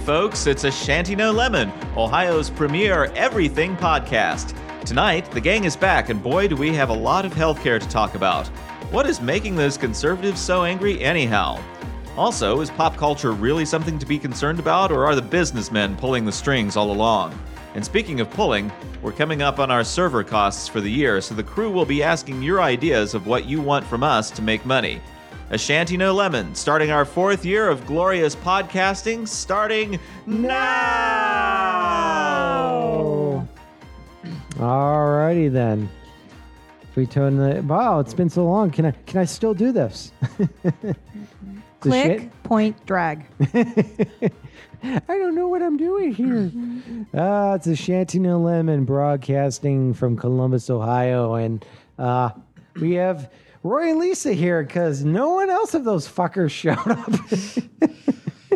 folks. It's a Shanty No Lemon, Ohio's premier everything podcast. Tonight, the gang is back, and boy, do we have a lot of healthcare to talk about. What is making those conservatives so angry, anyhow? Also, is pop culture really something to be concerned about, or are the businessmen pulling the strings all along? And speaking of pulling, we're coming up on our server costs for the year, so the crew will be asking your ideas of what you want from us to make money. A Shanty No Lemon, starting our fourth year of glorious podcasting, starting now! Alrighty then. If we turn the wow, it's been so long. Can I can I still do this? Click, point, drag. I don't know what I'm doing here. Ah, it's a Shanty No Lemon broadcasting from Columbus, Ohio, and uh, we have Roy and Lisa here because no one else of those fuckers showed up.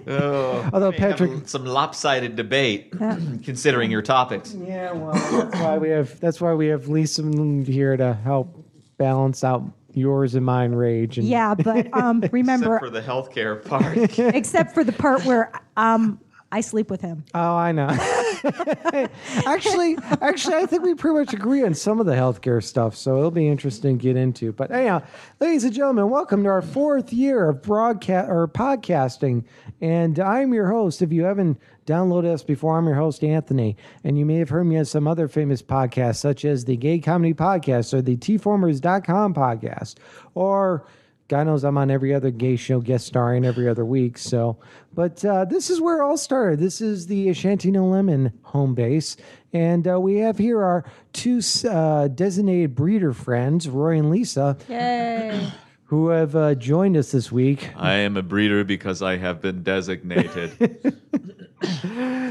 Oh, Although may have Patrick- some lopsided debate, considering your topics. yeah, well, that's why we have that's why we have Lisa here to help balance out yours and mine rage. And Yeah, but um, remember, Except for the healthcare part. except for the part where um, I sleep with him. Oh, I know. actually, actually, I think we pretty much agree on some of the healthcare stuff, so it'll be interesting to get into. But anyhow, ladies and gentlemen, welcome to our fourth year of broadcast or podcasting, and I'm your host. If you haven't downloaded us before, I'm your host Anthony, and you may have heard me on some other famous podcasts, such as the Gay Comedy Podcast or the Tformers.com podcast, or God knows I'm on every other gay show guest starring every other week. So, but uh, this is where it all started. This is the Shanty No Lemon home base. And uh, we have here our two uh, designated breeder friends, Roy and Lisa, Yay. who have uh, joined us this week. I am a breeder because I have been designated.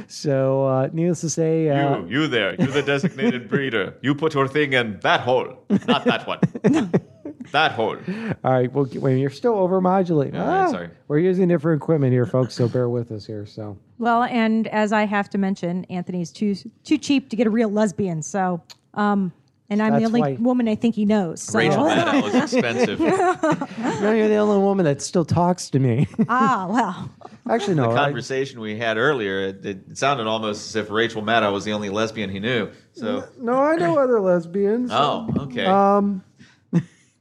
So, uh, needless to say, uh, you, you there, you're the designated breeder. You put your thing in that hole, not that one. that hole. all right, well, wait, you're still overmodulating. All right, sorry. We're using different equipment here, folks, so bear with us here. So, Well, and as I have to mention, Anthony's too too cheap to get a real lesbian. So, um, and I'm the only why- woman I think he knows. So. Rachel Maddow is expensive. no, you're the only woman that still talks to me. ah, well. Actually, no. The I- conversation we had earlier, it, it sounded almost as if Rachel Maddow was the only lesbian he knew. So, no, I know other lesbians. oh, okay. Um,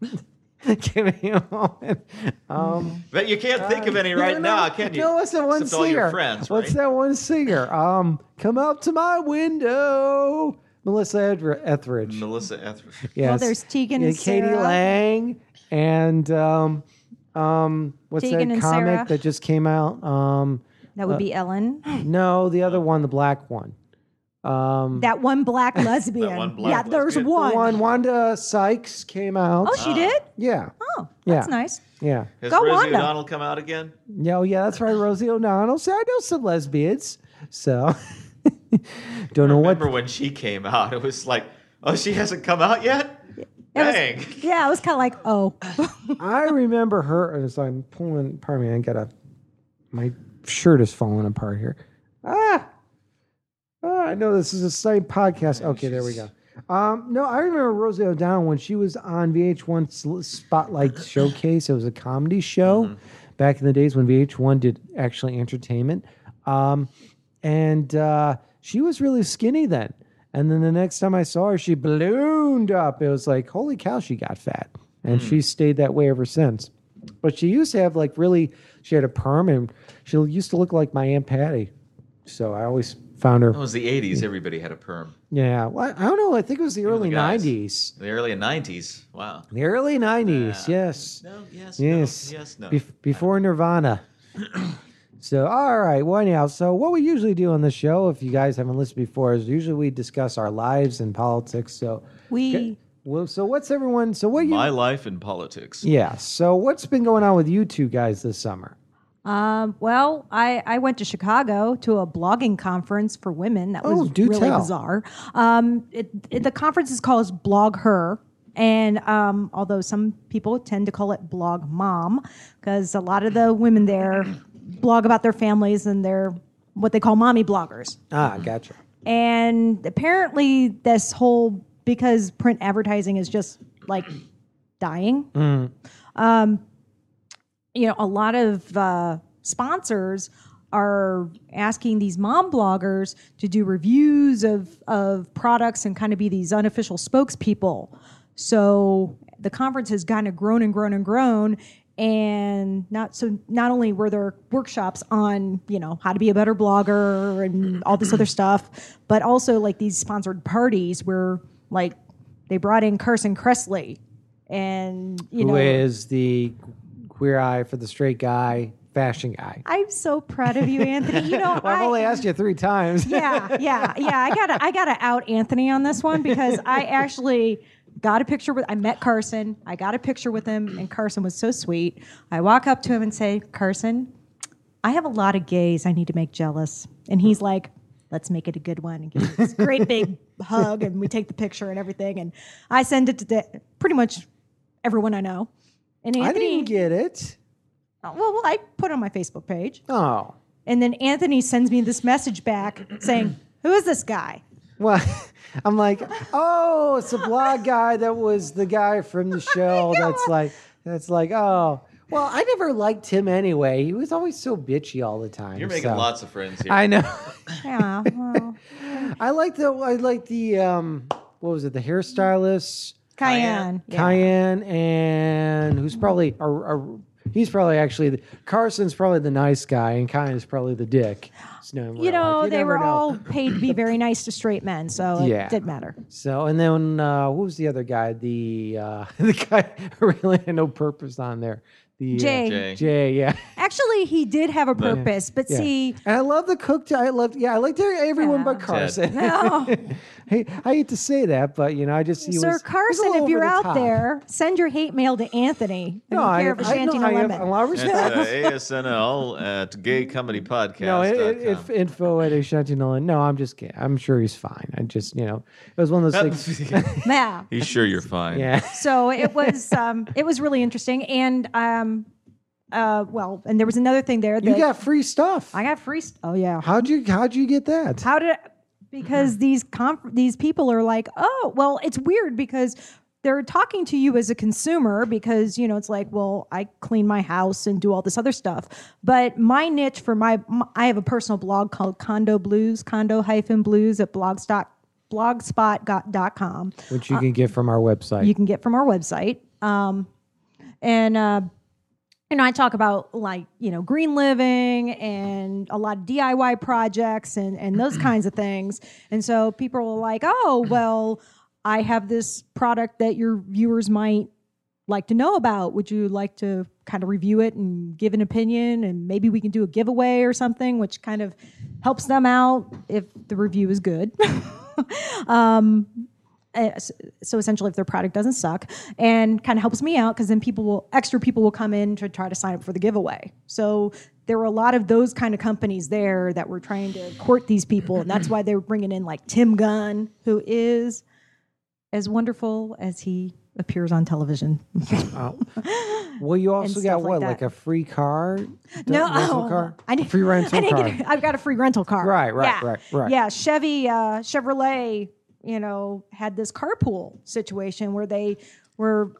give me a moment. Um, but you can't think of any right no, now, can you? No, what's that one Except all singer? your friends, What's that one singer? Um, come up to my window. Melissa Ethridge. Etheridge. Melissa Etheridge. Yes. Well, there's Tegan Yeah, and Katie Sarah. Lang and um, um, what's Tegan that comic Sarah. that just came out? Um, That would be Ellen. no, the other one, the black one. Um, That one black lesbian. one black yeah, there's lesbian. the one. one Wanda Sykes came out. Oh, she did? yeah, Oh, that's Yeah. nice. yeah. Has Go Rosie Wanda. O'Donnell come out again? Yeah, oh, yeah, that's right, Rosie O'Donnell. So I know some lesbians. So don't know what. Remember when she came out? It was like, oh, she hasn't come out yet? It was- Dang. yeah, I was kind of like, oh. I remember her. As I'm pulling. Pardon me. I got a. My shirt is falling apart here. Ah. Ah, I know this is a side podcast. Okay, there we go. Um, no, I remember Rosie O'Donnell when she was on VH1 Spotlight Showcase. It was a comedy show back in the days when VH1 did actually entertainment. Um, and uh, she was really skinny then. And then the next time I saw her, she ballooned up. It was like, holy cow, she got fat. And she stayed that way ever since. But she used to have like really, she had a perm and she used to look like my Aunt Patty. So I always found her. It was the 80s. Everybody had a perm. Yeah. Well, I don't know. I think it was the early guys. 90s. The early 90s. Wow. The early 90s, yes. No, yes, Yes. no, yes, no. Bef- before Nirvana. so, all right. Well, anyhow, so what we usually do on the show, if you guys haven't listened before, is usually we discuss our lives and politics. So, We. well, so what's everyone? So, what you? My life in politics. yeah. So, what's been going on with you two guys this summer? Um, well, I, I went to Chicago to a blogging conference for women. That was Oh, really tell. bizarre. Um, it, it- the conference is called BlogHer. And um, although some people tend to call it Blog Mom, because a lot of the women there blog about their families and they're what they call mommy bloggers. Ah, gotcha. And apparently, this whole because print advertising is just like dying. Um, you know, a lot of uh, sponsors are asking these mom bloggers to do reviews of of products and kind of be these unofficial spokespeople. So the conference has kind of grown and grown and grown and not so not only were there workshops on you know how to be a better blogger and all this other stuff but also like these sponsored parties where like they brought in carson kressley and you Who know is the queer eye for the straight guy, fashion guy? i'm so proud of you anthony. You know Well, I've I- only asked you three times. yeah yeah yeah. I gotta i gotta out anthony on this one because i actually got a picture with i met carson. I got a picture with him and carson was so sweet. I walk up to him and say carson i have a lot of gays i need to make jealous. And he's like let's make it a good one and give me this great big hug and we take the picture and everything. And i send it to pretty much everyone i know and I didn't get it. well, well i put it on my facebook page Oh. and then Anthony sends me this message back saying, Who is this guy? Well, I'm like, oh, it's a blog guy that was the guy from the show. That's like, that's like, oh, well, I never liked him anyway. He was always so bitchy all the time. You're making so- lots of friends here. I know. Yeah, well, I like the, I like the, um, what was it? The hairstylist, Kyan. Yeah. Kyan, and who's probably a, a he's probably actually the, Carson's probably the nice guy, and Kyan's probably the dick. Just know You know, they were know. all paid to be very nice to straight men, so Yeah. it didn't matter. So and then uh, what was the other guy? The uh, the guy really had no purpose on there. The uh, Jai. Jai. Jai, yeah, Actually, he did have a purpose, but yeah. see, And I love the cook. I loved, yeah, I liked everyone Yeah. but Carson. No. hey, I hate to say that, but you know, I just he Sir was, he was Carson, if you're the out top. there, send your hate mail to Anthony. I no, I, care if it's I, Shanty no, no I have a lot of respect. That's uh, ASNL at Gay Comedy Podcast. No, it, it, it, info at Ashanti Nolan. No, I'm just kidding. I'm sure he's fine. I just, you know, it was one of those things. Yeah. He's sure you're fine. yeah. so it was um, it was really interesting, and um, uh, well, and there was another thing there that You got free stuff. I got free. St- oh yeah, How'd you how'd you get that? How did because these conf- these people are like, oh, well, it's weird because they're talking to you as a consumer because you know it's like, well, I clean my house and do all this other stuff, but my niche for my, I have a personal blog called Condo Blues, Condo hyphen Blues at blogspot blogspot.com. Which you can get from our website. You can get from our website. Um, and uh, you know, I talk about like you know green living and a lot of DIY projects and and those kinds of things. And so people are like, oh well, I have this product that your viewers might like to know about. Would you like to kind of review it and give an opinion? And maybe we can do a giveaway or something, which kind of helps them out if the review is good. um, so essentially if their product doesn't suck and kind of helps me out because then people will extra people will come in to try to sign up for the giveaway so there were a lot of those kind of companies there that were trying to court these people and that's why they were bringing in like tim gunn who is as wonderful as he appears on television Oh. Well, you also got like what, that. like a free car? no rental oh, car? I need, free rental I car. Get I've got a free rental car. Right, right, yeah. right, right. Yeah, Chevy, uh, Chevrolet, you know, had this carpool situation where they were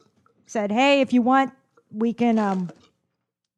said, "Hey, if you want, we can, um,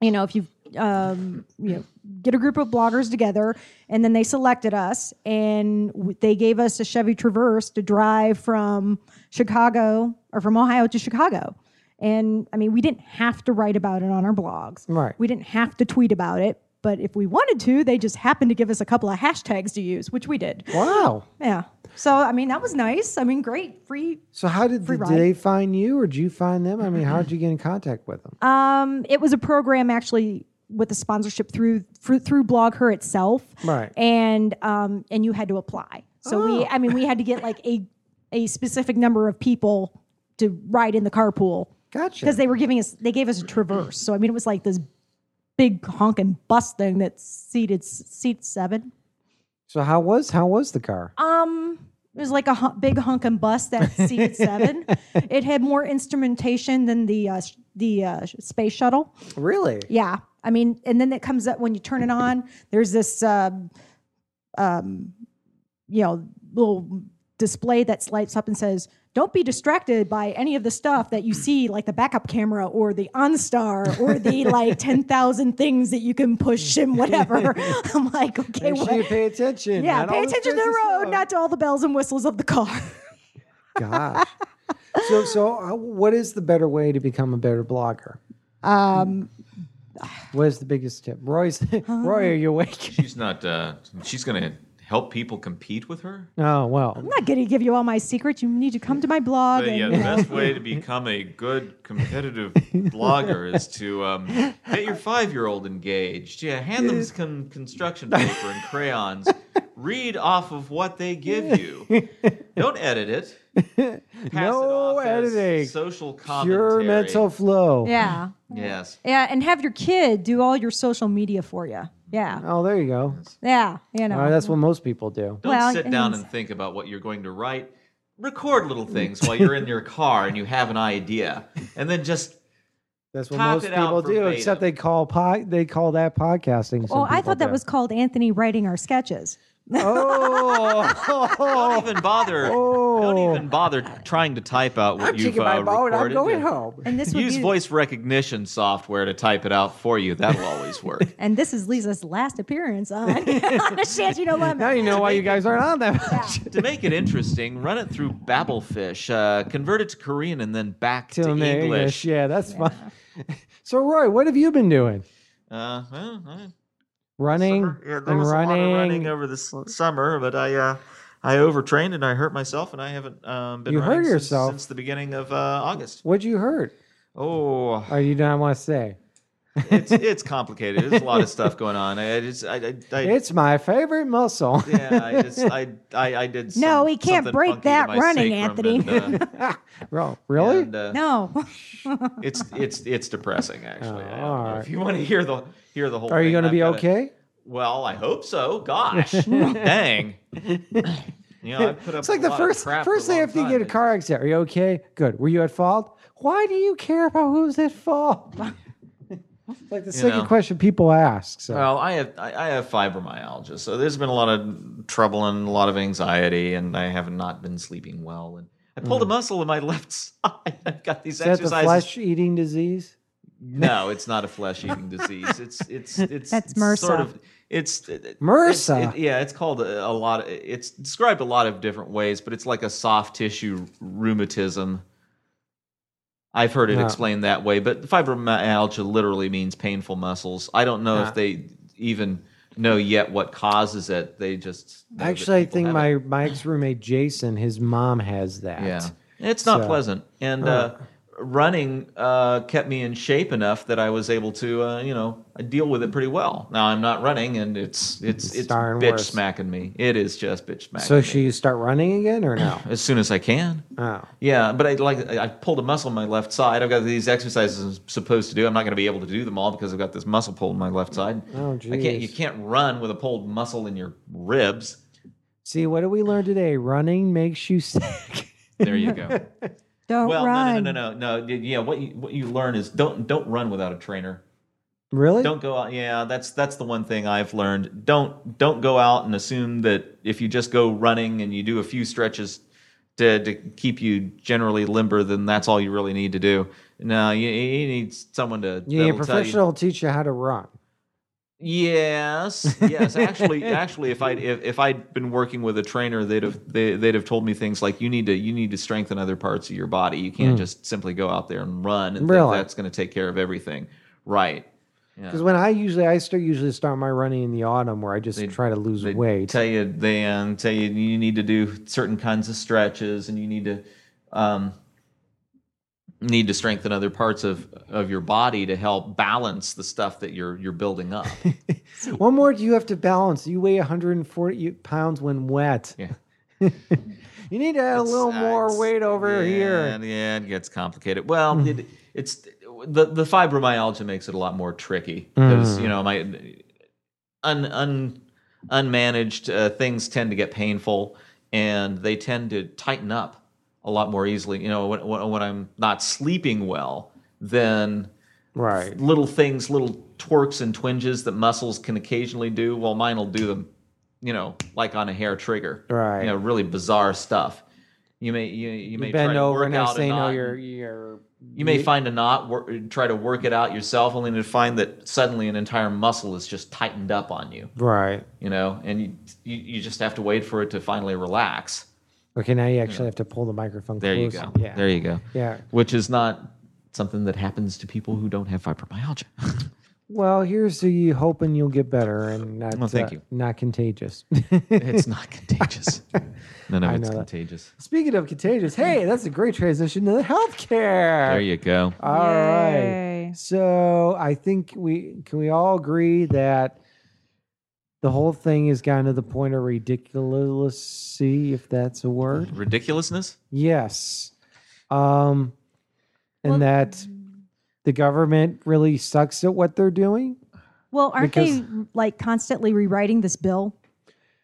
you know, if you, um, you know, get a group of bloggers together." And then they selected us, and w- they gave us a Chevy Traverse to drive from Chicago or from Ohio to Chicago. And I mean, we didn't have to write about it on our blogs. Right. We didn't have to tweet about it, but if we wanted to, they just happened to give us a couple of hashtags to use, which we did. Wow. Yeah. So I mean, that was nice. I mean, great, free. So how did, Free did they find you or did you find them? I mean, how did you get in contact with them? Um, it was a program actually with a sponsorship through through, through BlogHer itself, Right. And um, and you had to apply. So we, Oh. I mean, we had to get like a a specific number of people to ride in the carpool Gotcha. because they were giving us they gave us a traverse. So I mean, it was like this big honking bus thing that seated seat seven. So how was how was the car? Um, it was like a hu- big and bust that seated seven. It had more instrumentation than the uh, sh- the uh, sh- space shuttle. Really? Yeah, I mean, and then it comes up when you turn it on. There's this, um, um, you know, little display that lights up and says, "Don't be distracted by any of the stuff that you see, like the backup camera or the OnStar or the like ten thousand things that you can push and whatever." I'm like, okay, Make what? sure you pay attention. yeah, pay attention to the road, stuff. not to all the bells and whistles of the car. Gosh. so, so uh, what is the better way to become a better blogger? Um, What is the biggest tip? Roy's, Roy, are you awake? She's not. Uh, she's going to help people compete with her. Oh, well. I'm not going to give you all my secrets. You need to come to my blog. But and, yeah, the know. best way to become a good competitive blogger is to um, get your five-year-old engaged. Yeah, hand them some construction paper and crayons. Read off of what they give you. Don't edit it. Pass No it off as editing. social commentary. Pure mental flow. Yeah. Yes. Yeah, and have your kid do all your social media for you. Yeah. Oh, there you go. Yeah. You know. All right, that's what most people do. Don't Well, sit down and- and think about what you're going to write. Record little things while you're in your car and you have an idea, and then just That's what Type most it out people do, verbatim. except they call po- they call that podcasting. some oh, I people thought that do. was called Anthony writing our sketches. Oh, don't even bother. Don't even bother trying to type out what I'm you've taking my uh, boat. I'm recorded. going Yeah. home. And this would Use be, voice recognition software to type it out for you. That'll always work. And this is Lisa's last appearance on, on a Shanty No Lemon. Now you know why you guys aren't on that much. to make it interesting, run it through Babelfish, uh, convert it to Korean, and then back to, To English. English. Yeah, that's fine. So, Roy, what have you been doing? Uh, well, I- Running summer- yeah, there and was running. a lot of running over this summer, but I uh, I overtrained and I hurt myself, and I haven't um, been You running hurt since- yourself? since the beginning of uh, August. What'd you hurt? Oh, Or you don't want to say? It's it's complicated. There's a lot of stuff going on. I just I, I, I It's my favorite muscle. yeah, I just I I, I did. No, some- we can't break that running, Anthony. and, uh, Bro, really? and, uh, No. it's it's it's depressing actually. I alright. If you want to hear the hear the whole, Are you going to be okay? Well, I hope so. Gosh, dang. You know, I put up It's like a the lot first first a thing long after you get a car accident. Are you okay? Good. Were you at fault? Why do you care about who's at fault? It's like the second know. question people ask. So Well, I have I, I have fibromyalgia, so there's been a lot of trouble and a lot of anxiety, and I have not been sleeping well. And I pulled a mm. muscle in my left side. I've got these is that the flesh eating disease? No, it's not a flesh-eating disease. It's it's it's That's it's Sort of it's it- MRSA? it's- it- yeah, it's called a, a lot. Of, it's described a lot of different ways, but it's like a soft tissue rheumatism. I've heard it Yeah. explained that way, but fibromyalgia literally means painful muscles. I don't know Yeah. if they even know yet what causes it. They just Actually, I think my, it. my ex roommate Jason, his mom has that. Yeah, it's not So- pleasant. And uh, running uh, kept me in shape enough that I was able to, uh, you know, deal with it pretty well. Now I'm not running, and it's it's it's starting bitch worse. smacking me. It is just bitch smacking. So me. should you start running again or no? as soon as I can. Oh. Yeah, but I like I pulled a muscle in my left side. I've got these exercises I'm supposed to do. I'm not going to be able to do them all because I've got this muscle pulled in my left side. Oh, I can't. You can't run with a pulled muscle in your ribs. See, what did we learn today? Running makes you sick. There you go. Don't well, run. no, no, no, no, no. Yeah, what you what you learn is don't don't run without a trainer. really? Don't go out. Yeah, that's that's the one thing I've learned. Don't don't go out and assume that if you just go running and you do a few stretches to to keep you generally limber, then that's all you really need to do. No, you, you need someone to Yeah, a professional will teach you how to run. Yes, yes. Actually, actually, if I if, if I'd been working with a trainer, they'd have they, they'd have told me things like you need to you need to strengthen other parts of your body. You can't just simply go out there and run and. Really? think that's going to take care of everything. Right. Yeah. Because when I usually I start usually start my running in the autumn where I just try to lose weight. Tell you they um, tell you you need to do certain kinds of stretches and you need to um, need to strengthen other parts of of your body to help balance the stuff that you're you're building up. One more do you have to balance? You weigh 140 pounds when wet. Yeah. You need to add a little uh, more weight over yeah, here. Yeah, it gets complicated. Well, it, it's the the fibromyalgia makes it a lot more tricky because you know my un, un unmanaged uh, things tend to get painful and they tend to tighten up a lot more easily. You know, when when, when I'm not sleeping well, then Right. little things, little twerks and twinges that muscles can occasionally do. Well, mine will do them you know, like on a hair trigger. Right. You know, really bizarre stuff. You may you, you may You try bend to over work and out next thing a you know knot. you're you're you may find a knot, try to work it out yourself, only to find that suddenly an entire muscle is just tightened up on you. right. You know, and you you, you just have to wait for it to finally relax. Okay, now you actually have to pull the microphone There you closer. go. Yeah. There you go. Yeah. Which is not something that happens to people who don't have fibromyalgia. Well, here's to you hoping you'll get better and not Well, thank uh, you. not contagious. it's not contagious. None of I it's know that. contagious. Speaking of contagious, hey, that's a great transition to the healthcare. There you go. All right. Yay. So I think we can we all agree that the whole thing has gotten to the point of ridiculous, if that's a word. Ridiculousness? Yes. Um and Well- that the government really sucks at what they're doing. Well, aren't Because- they like constantly rewriting this bill?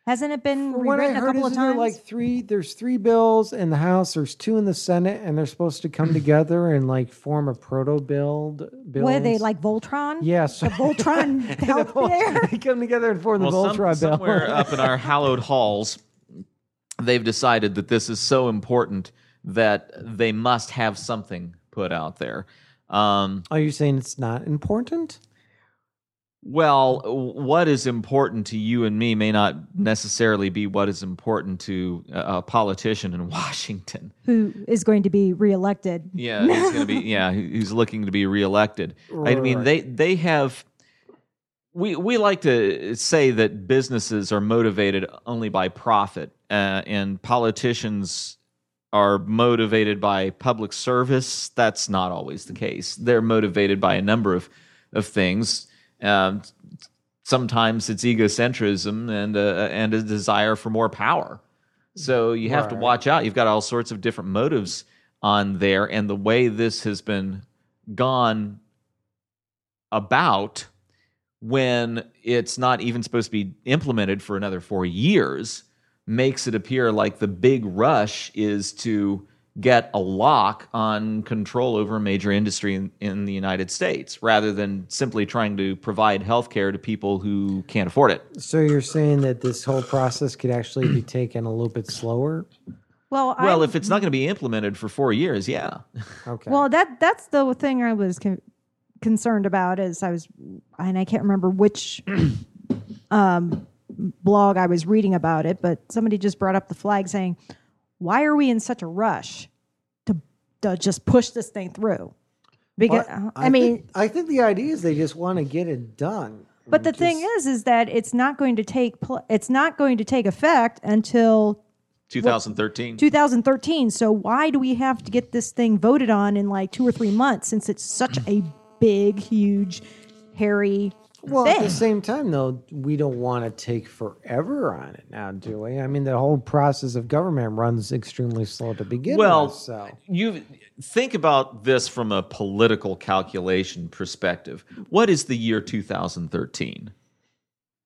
Hasn't it been From what I rewritten a couple of isn't there times? like three? There's three bills in the House. There's two in the Senate, and they're supposed to come together and like form a proto build. Bill. What are they like Voltron? Yes, The Voltron health care. they come together and form the Well, some- Voltron bill. somewhere up in our hallowed halls, they've decided that this is so important that they must have something put out there. Um, Are you saying it's not important? Well, what is important to you and me may not necessarily be what is important to a, politician in Washington. Who is going to be reelected? Yeah, he's going to be. Yeah, he's looking to be reelected. I mean, they they have. We we like to say that businesses are motivated only by profit, uh, and politicians are motivated by public service. That's not always the case. They're motivated by a number of of things. Um, sometimes it's egocentrism and a, and a desire for more power. So you have to watch out. You've got all sorts of different motives on there, and the way this has been gone about when it's not even supposed to be implemented for another four years makes it appear like the big rush is to get a lock on control over a major industry in, in the United States rather than simply trying to provide health care to people who can't afford it. So you're saying that this whole process could actually be taken a little bit slower? Well, Well, I'm- if it's not going to be implemented for four years, yeah. Okay. Well, that that's the thing I was con- concerned about. Is I was, and I can't remember which um, blog I was reading about it, but somebody just brought up the flag saying, "Why are we in such a rush to to just push this thing through?" Because Well, I, mean, think, I think the idea is they just want to get it done. but the thing is, is that it's not going to take pl- it's not going to take effect until 2013. 2013. So why do we have to get this thing voted on in like two or three months since it's such a big, huge, hairy Well, at the same time, though, we don't want to take forever on it now, do we? I mean, the whole process of government runs extremely slow to begin Well, with. So, you think about this from a political calculation perspective. What is the year 2013?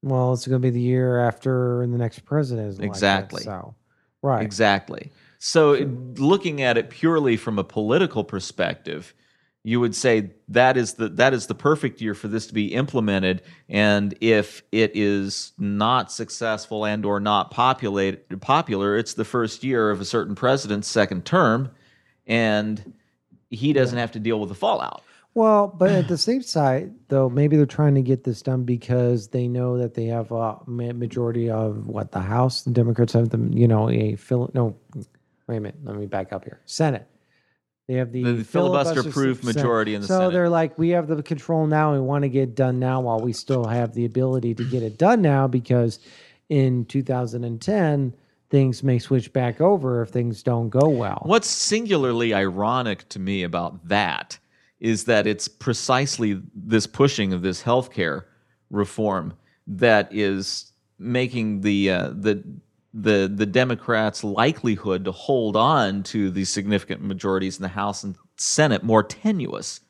well, it's going to be the year after the next president is elected, Exactly. so, right. Exactly. So, it- looking at it purely from a political perspective, you would say that is the that is the perfect year for this to be implemented. And if it is not successful and or not populate, popular, it's the first year of a certain president's second term, and he doesn't have to deal with the fallout. Well, but at the same side, though, maybe they're trying to get this done because they know that they have a majority of what the House, the Democrats have them, you know, a fill. No, wait a minute. Let me back up here. Senate. They have the, The filibuster-proof Senate. majority in the so Senate. So they're like, we have the control now. We want to get it done now while we still have the ability to get it done now because in 2010 things may switch back over if things don't go well. What's singularly ironic to me about that is that it's precisely this pushing of this healthcare reform that is making the uh, the the the Democrats' likelihood to hold on to the significant majorities in the House and Senate more tenuous.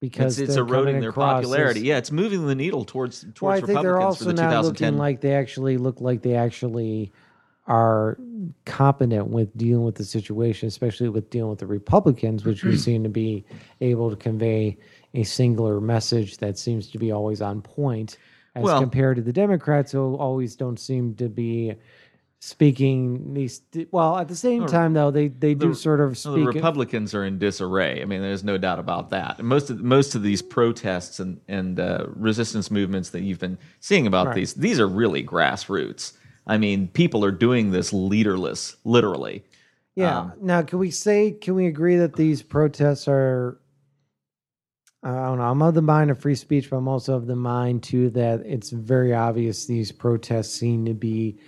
Because It's, it's eroding their popularity. as- Yeah, it's moving the needle towards towards Well, I think they're Republicans for also the now 2010. looking like they actually look like they actually are competent with dealing with the situation, especially with dealing with the Republicans, which we seem to be able to convey a singular message that seems to be always on point. As Well- compared to the Democrats who always don't seem to be speaking these. Well, at the same time, though, they they do the- sort of speak. the Republicans are in disarray. I mean, there's no doubt about that. Most of most of these protests and and uh, resistance movements that you've been seeing about Right. these, these are really grassroots. I mean, people are doing this leaderless, literally. Yeah. Um, now, can we say, can we agree that these protests are? I don't know. I'm of the mind of free speech, but I'm also of the mind too that it's very obvious these protests seem to be,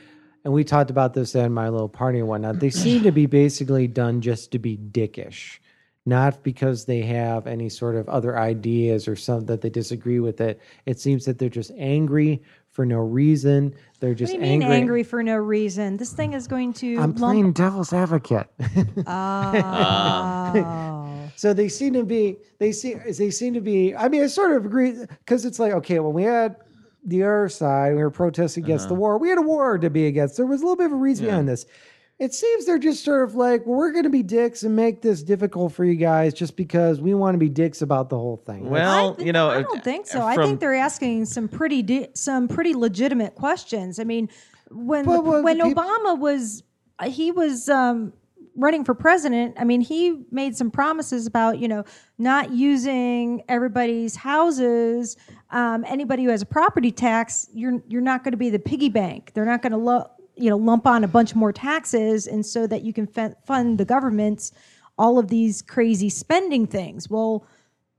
and we talked about this at my little party and whatnot. They seem to be basically done just to be dickish, not because they have any sort of other ideas or something that they disagree with it. It seems that they're just angry for no reason. They're What just do you mean angry. angry. for no reason? This thing is going to. I'm lump- playing devil's advocate. Oh. So they seem to be they see they seem to be. I mean, I sort of agree because it's like okay, when we had the other side, we were protesting against the war. We had a war to be against. There was a little bit of a reason behind this. It seems they're just sort of like we're going to be dicks and make this difficult for you guys just because we want to be dicks about the whole thing. Well, I you know, I don't think so. I think they're asking some pretty di- some pretty legitimate questions. I mean, when But what when the peop- Obama was he was um, running for president. I mean, he made some promises about you know not using everybody's houses. Um, anybody who has a property tax, you're you're not going to be the piggy bank. They're not going to lo- you know lump on a bunch more taxes, and so that you can fe- fund the government's all of these crazy spending things. Well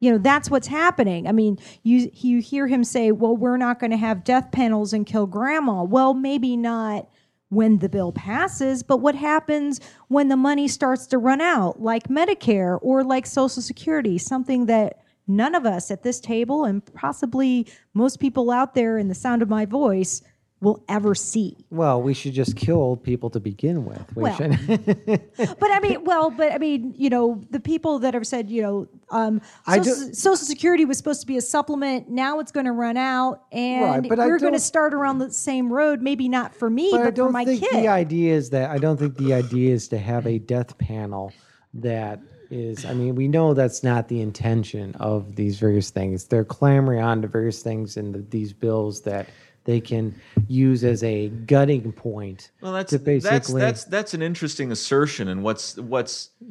you know that's what's happening i mean you you hear him say well we're not going to have death panels and kill grandma well maybe not when the bill passes but what happens when the money starts to run out like medicare or like social security something that none of us at this table and possibly most people out there in the sound of my voice will ever see Well, we should just kill old people to begin with. We Well, but I mean, well, but I mean, you know, the people that have said, you know, um, Social, Social Security was supposed to be a supplement. Now it's going to run out, and Right, we're going to start around the same road. Maybe not for me, but but, I don't for my think kid. the idea is that I don't think the idea is to have a death panel that is I mean we know that's not the intention of these various things. They're clamoring on to various things in the, these bills that they can use as a gutting point. Well, that's to that's basically that's that's an interesting assertion, and what's what's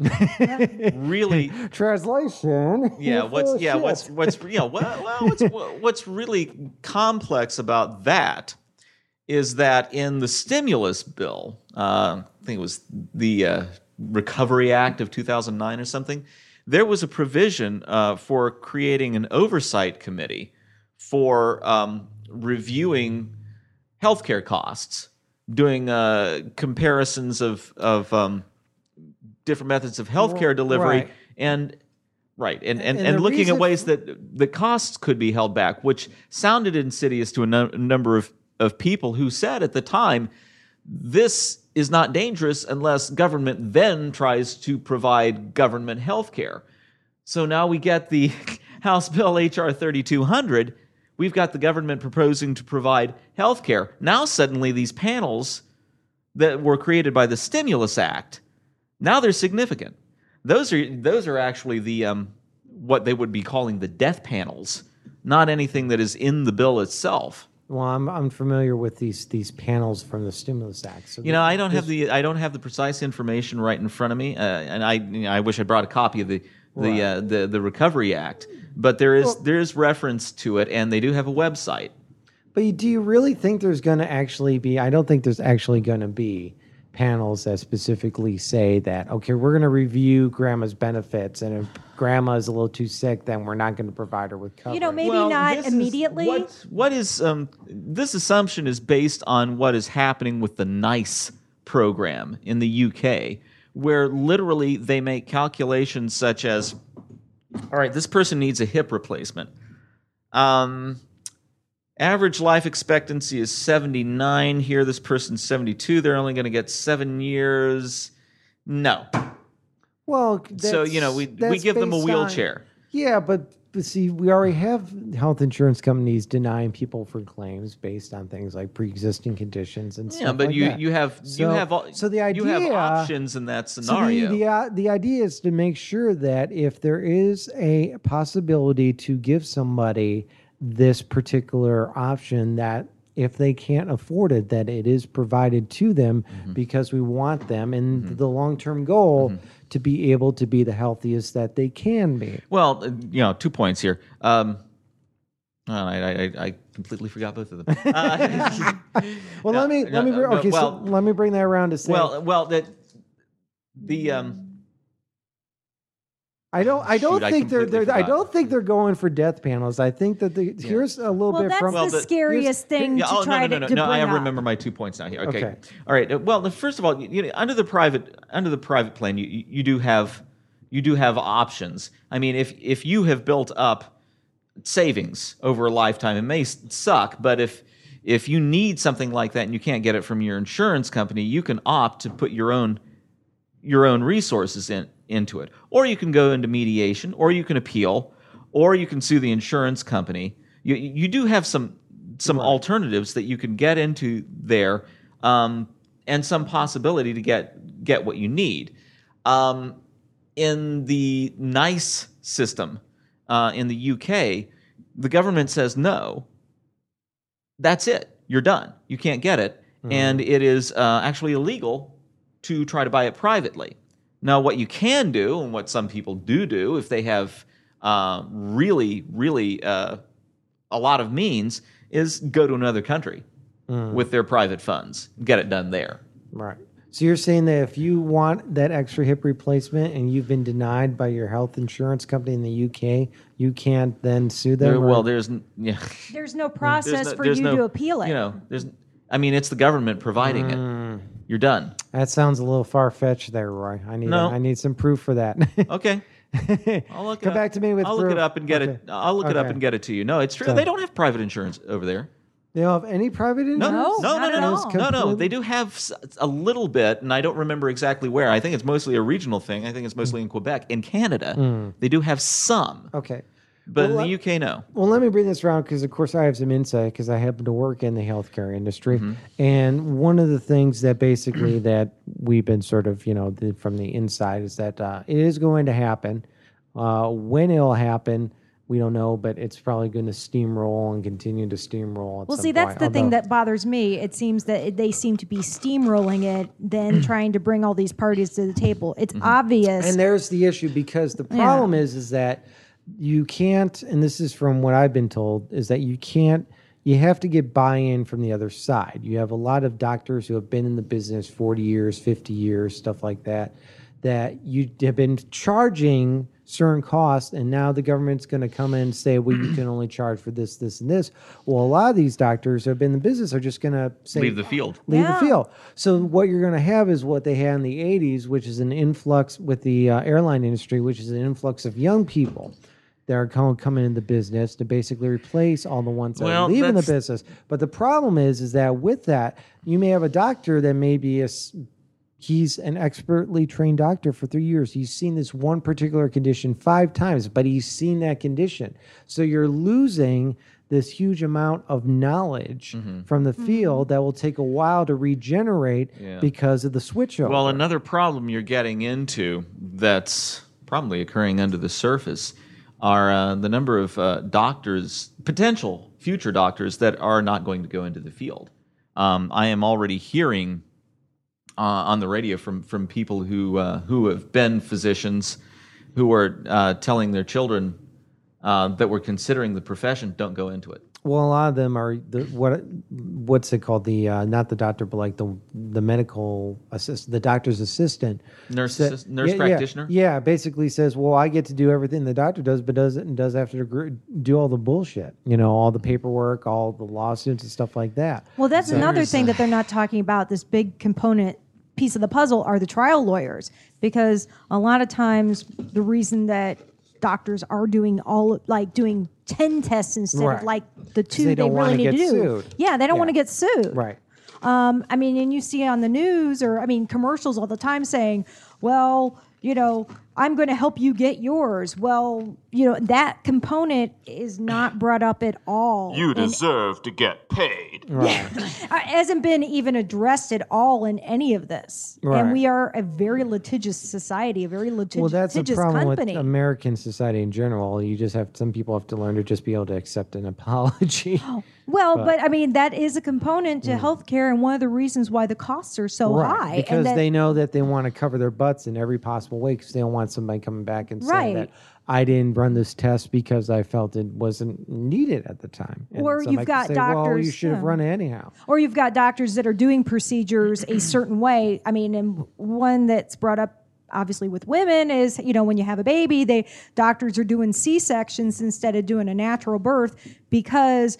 really translation. yeah what's yeah shit. what's what's you know well, well what's what's really complex about that is that in the stimulus bill, uh, I think it was the uh, Recovery Act of 2009 or something, there was a provision uh, for creating an oversight committee for um, reviewing healthcare costs, doing uh, comparisons of of um, different methods of healthcare delivery, right. and right, and and, And and, looking at ways that the costs could be held back, which sounded insidious to a nu- number of of people who said at the time, this is not dangerous unless government then tries to provide government health care. So now we get the House Bill H.R. 3200. We've got the government proposing to provide health care. Now, suddenly, these panels that were created by the Stimulus Act, now they're significant. Those are, those are actually the, um, what they would be calling the death panels, not anything that is in the bill itself. Well, I'm I'm familiar with these these panels from the stimulus act. So You know, I don't have the I don't have the precise information right in front of me, uh, and I you know, I wish I brought a copy of the the uh, the the Recovery Act, but there is there is reference to it, and they do have a website. But do you really think there's going to actually be? I don't think there's actually going to be panels that specifically say that okay, we're going to review grandma's benefits, and if grandma is a little too sick, then we're not going to provide her with coverage. you know, maybe Well, not this is immediately. what, what is um, this assumption is based on what is happening with the NICE program in the UK, where literally they make calculations such as, all right, this person needs a hip replacement. Um, average life expectancy is 79 here. This person's 72. They're only going to get seven years. No. well, so you know, we we give them a based on- wheelchair. yeah, but, but see, we already have health insurance companies denying people for claims based on things like pre-existing conditions and Yeah, but like you that. you have you have all, so the idea you have options in that So scenario. the, the, uh, the idea is to make sure that if there is a possibility to give somebody this particular option that if they can't afford it that it is provided to them because we want them in the long-term goal to be able to be the healthiest that they can be Well, uh, you know, two points here. Um, I, I, I- completely forgot both of them. Uh, well let me no, let me bring, no, okay well- so let me bring that around to say well, well, that the um, I don't. I don't Shoot, I think they're. they're I don't think they're going for death panels. I think that the here's a little Well, bit that's from. Well, the the- scariest thing yeah, to oh no, try no, no, no, to, to no. bring I up. remember my two points now here. Okay, Okay. all right. Well, the, first of all, you know, under the private under the private plan, you you you do have you do have options. I mean, if if you have built up savings over a lifetime, it may suck, but if if you need something like that and you can't get it from your insurance company, you can opt to put your own your own resources in, into it. Or you can go into mediation, or you can appeal, or you can sue the insurance company. You, you do have some some alternatives that you can get into there, um, and some possibility to get get what you need. Um, in the NICE system uh, in the UK, the government says no. That's it. You're done. You can't get it, and it is uh, actually illegal to try to buy it privately. Now, what you can do, and what some people do do, if they have uh, really, really uh, a lot of means, is go to another country with their private funds, get it done there. right. So you're saying that if you want that extra hip replacement and you've been denied by your health insurance company in the UK, you can't then sue them. There- well, there's yeah. There's no There's process no- for you no- to appeal it. You know, there's. I mean, it's the government providing it. You're done. that sounds a little far fetched there, Roy. I need No. I need some proof for that. Okay. I'll look it Come up. back to me with I'll look proof. it up and get Okay. it. I'll look it up Okay. and get it to you. No, it's true. So- they don't have private insurance over there. they don't have any private No, insurance. no, no, not no, at no, all. no, no. Completely- They do have s- a little bit, and I don't remember exactly where. I think it's mostly a regional thing. I think it's mostly in Quebec. In Canada, hmm. they do have some, Okay. But Well, in the UK, no. Well, let me bring this around because, of course, I have some insight because I happen to work in the healthcare industry, and one of the things that basically that we've been sort of, you know, the, from the inside is that uh, it is going to happen. Uh, when it'll happen, we don't know, but it's probably going to steamroll and continue to steamroll. At Well, some see, that's point, the thing that bothers me. It seems that they seem to be steamrolling it, then trying to bring all these parties to the table. It's obvious. And there's the issue because the problem is is that you can't, and this is from what I've been told, is that you can't. You have to get buy-in from the other side. You have a lot of doctors who have been in the business 40 years, 50 years, stuff like that, that you have been charging certain costs, and now the government's going to come in and say, well, you can only charge for this, this, and this. Well, a lot of these doctors who have been in the business are just going to say, Leave the field. leave Yeah. the field. So what you're going to have is what they had in the 80s, which is an influx with the uh, airline industry, which is an influx of young people that are coming coming into the business to basically replace all the ones that Well, are leaving the business. But the problem is, is that with that, you may have a doctor that may be a he's an expertly trained doctor for three years. He's seen this one particular condition five times, but he's seen that condition. So you're losing this huge amount of knowledge mm-hmm. from the mm-hmm. field that will take a while to regenerate Yeah. because of the switchover. Well, another problem you're getting into that's probably occurring under the surface are uh, the number of uh, doctors, potential future doctors, that are not going to go into the field. Um, I am already hearing uh, on the radio from from people who uh, who have been physicians who are uh, telling their children uh, that were considering the profession don't go into it. Well, a lot of them are the what what's it called? The uh, not the doctor, but like the the medical assist, the doctor's assistant, Nurse, Sa- assist- nurse yeah, yeah, practitioner. Yeah, basically says, well, I get to do everything the doctor does, but does it and does have to do all the bullshit. You know, all the paperwork, all the lawsuits and stuff like that. well, that's another thing that they're not talking about. This big component piece of the puzzle are the trial lawyers, because a lot of times the reason that doctors are doing all like doing 10 tests instead Right. of like the two they they, really need to do. sued. Yeah, they don't Yeah. want to get sued. Right. Um, I mean, and you see on the news or I mean commercials all the time saying, well, you know, I'm going to help you get yours. Well, you know, that component is not brought up at all. You deserve to get paid. Right. Hasn't been even addressed at all in any of this. Right. And we are a very litigious society, a very litigious, well, that's the litigious problem company. with American society in general. You just have some people have to learn to just be able to accept an apology. well, but, I mean, that is a component to Mm. healthcare and one of the reasons why the costs are so high. Because and that, they know that they want to cover their butts in every possible way because they don't want somebody coming back and saying that I didn't run this test because I felt it wasn't needed at the time. And Or you've got say, Well, you should have yeah. run it anyhow. or you've got doctors that are doing procedures a certain way. I mean, and one that's brought up obviously with women is you know when you have a baby, they doctors are doing C sections instead of doing a natural birth because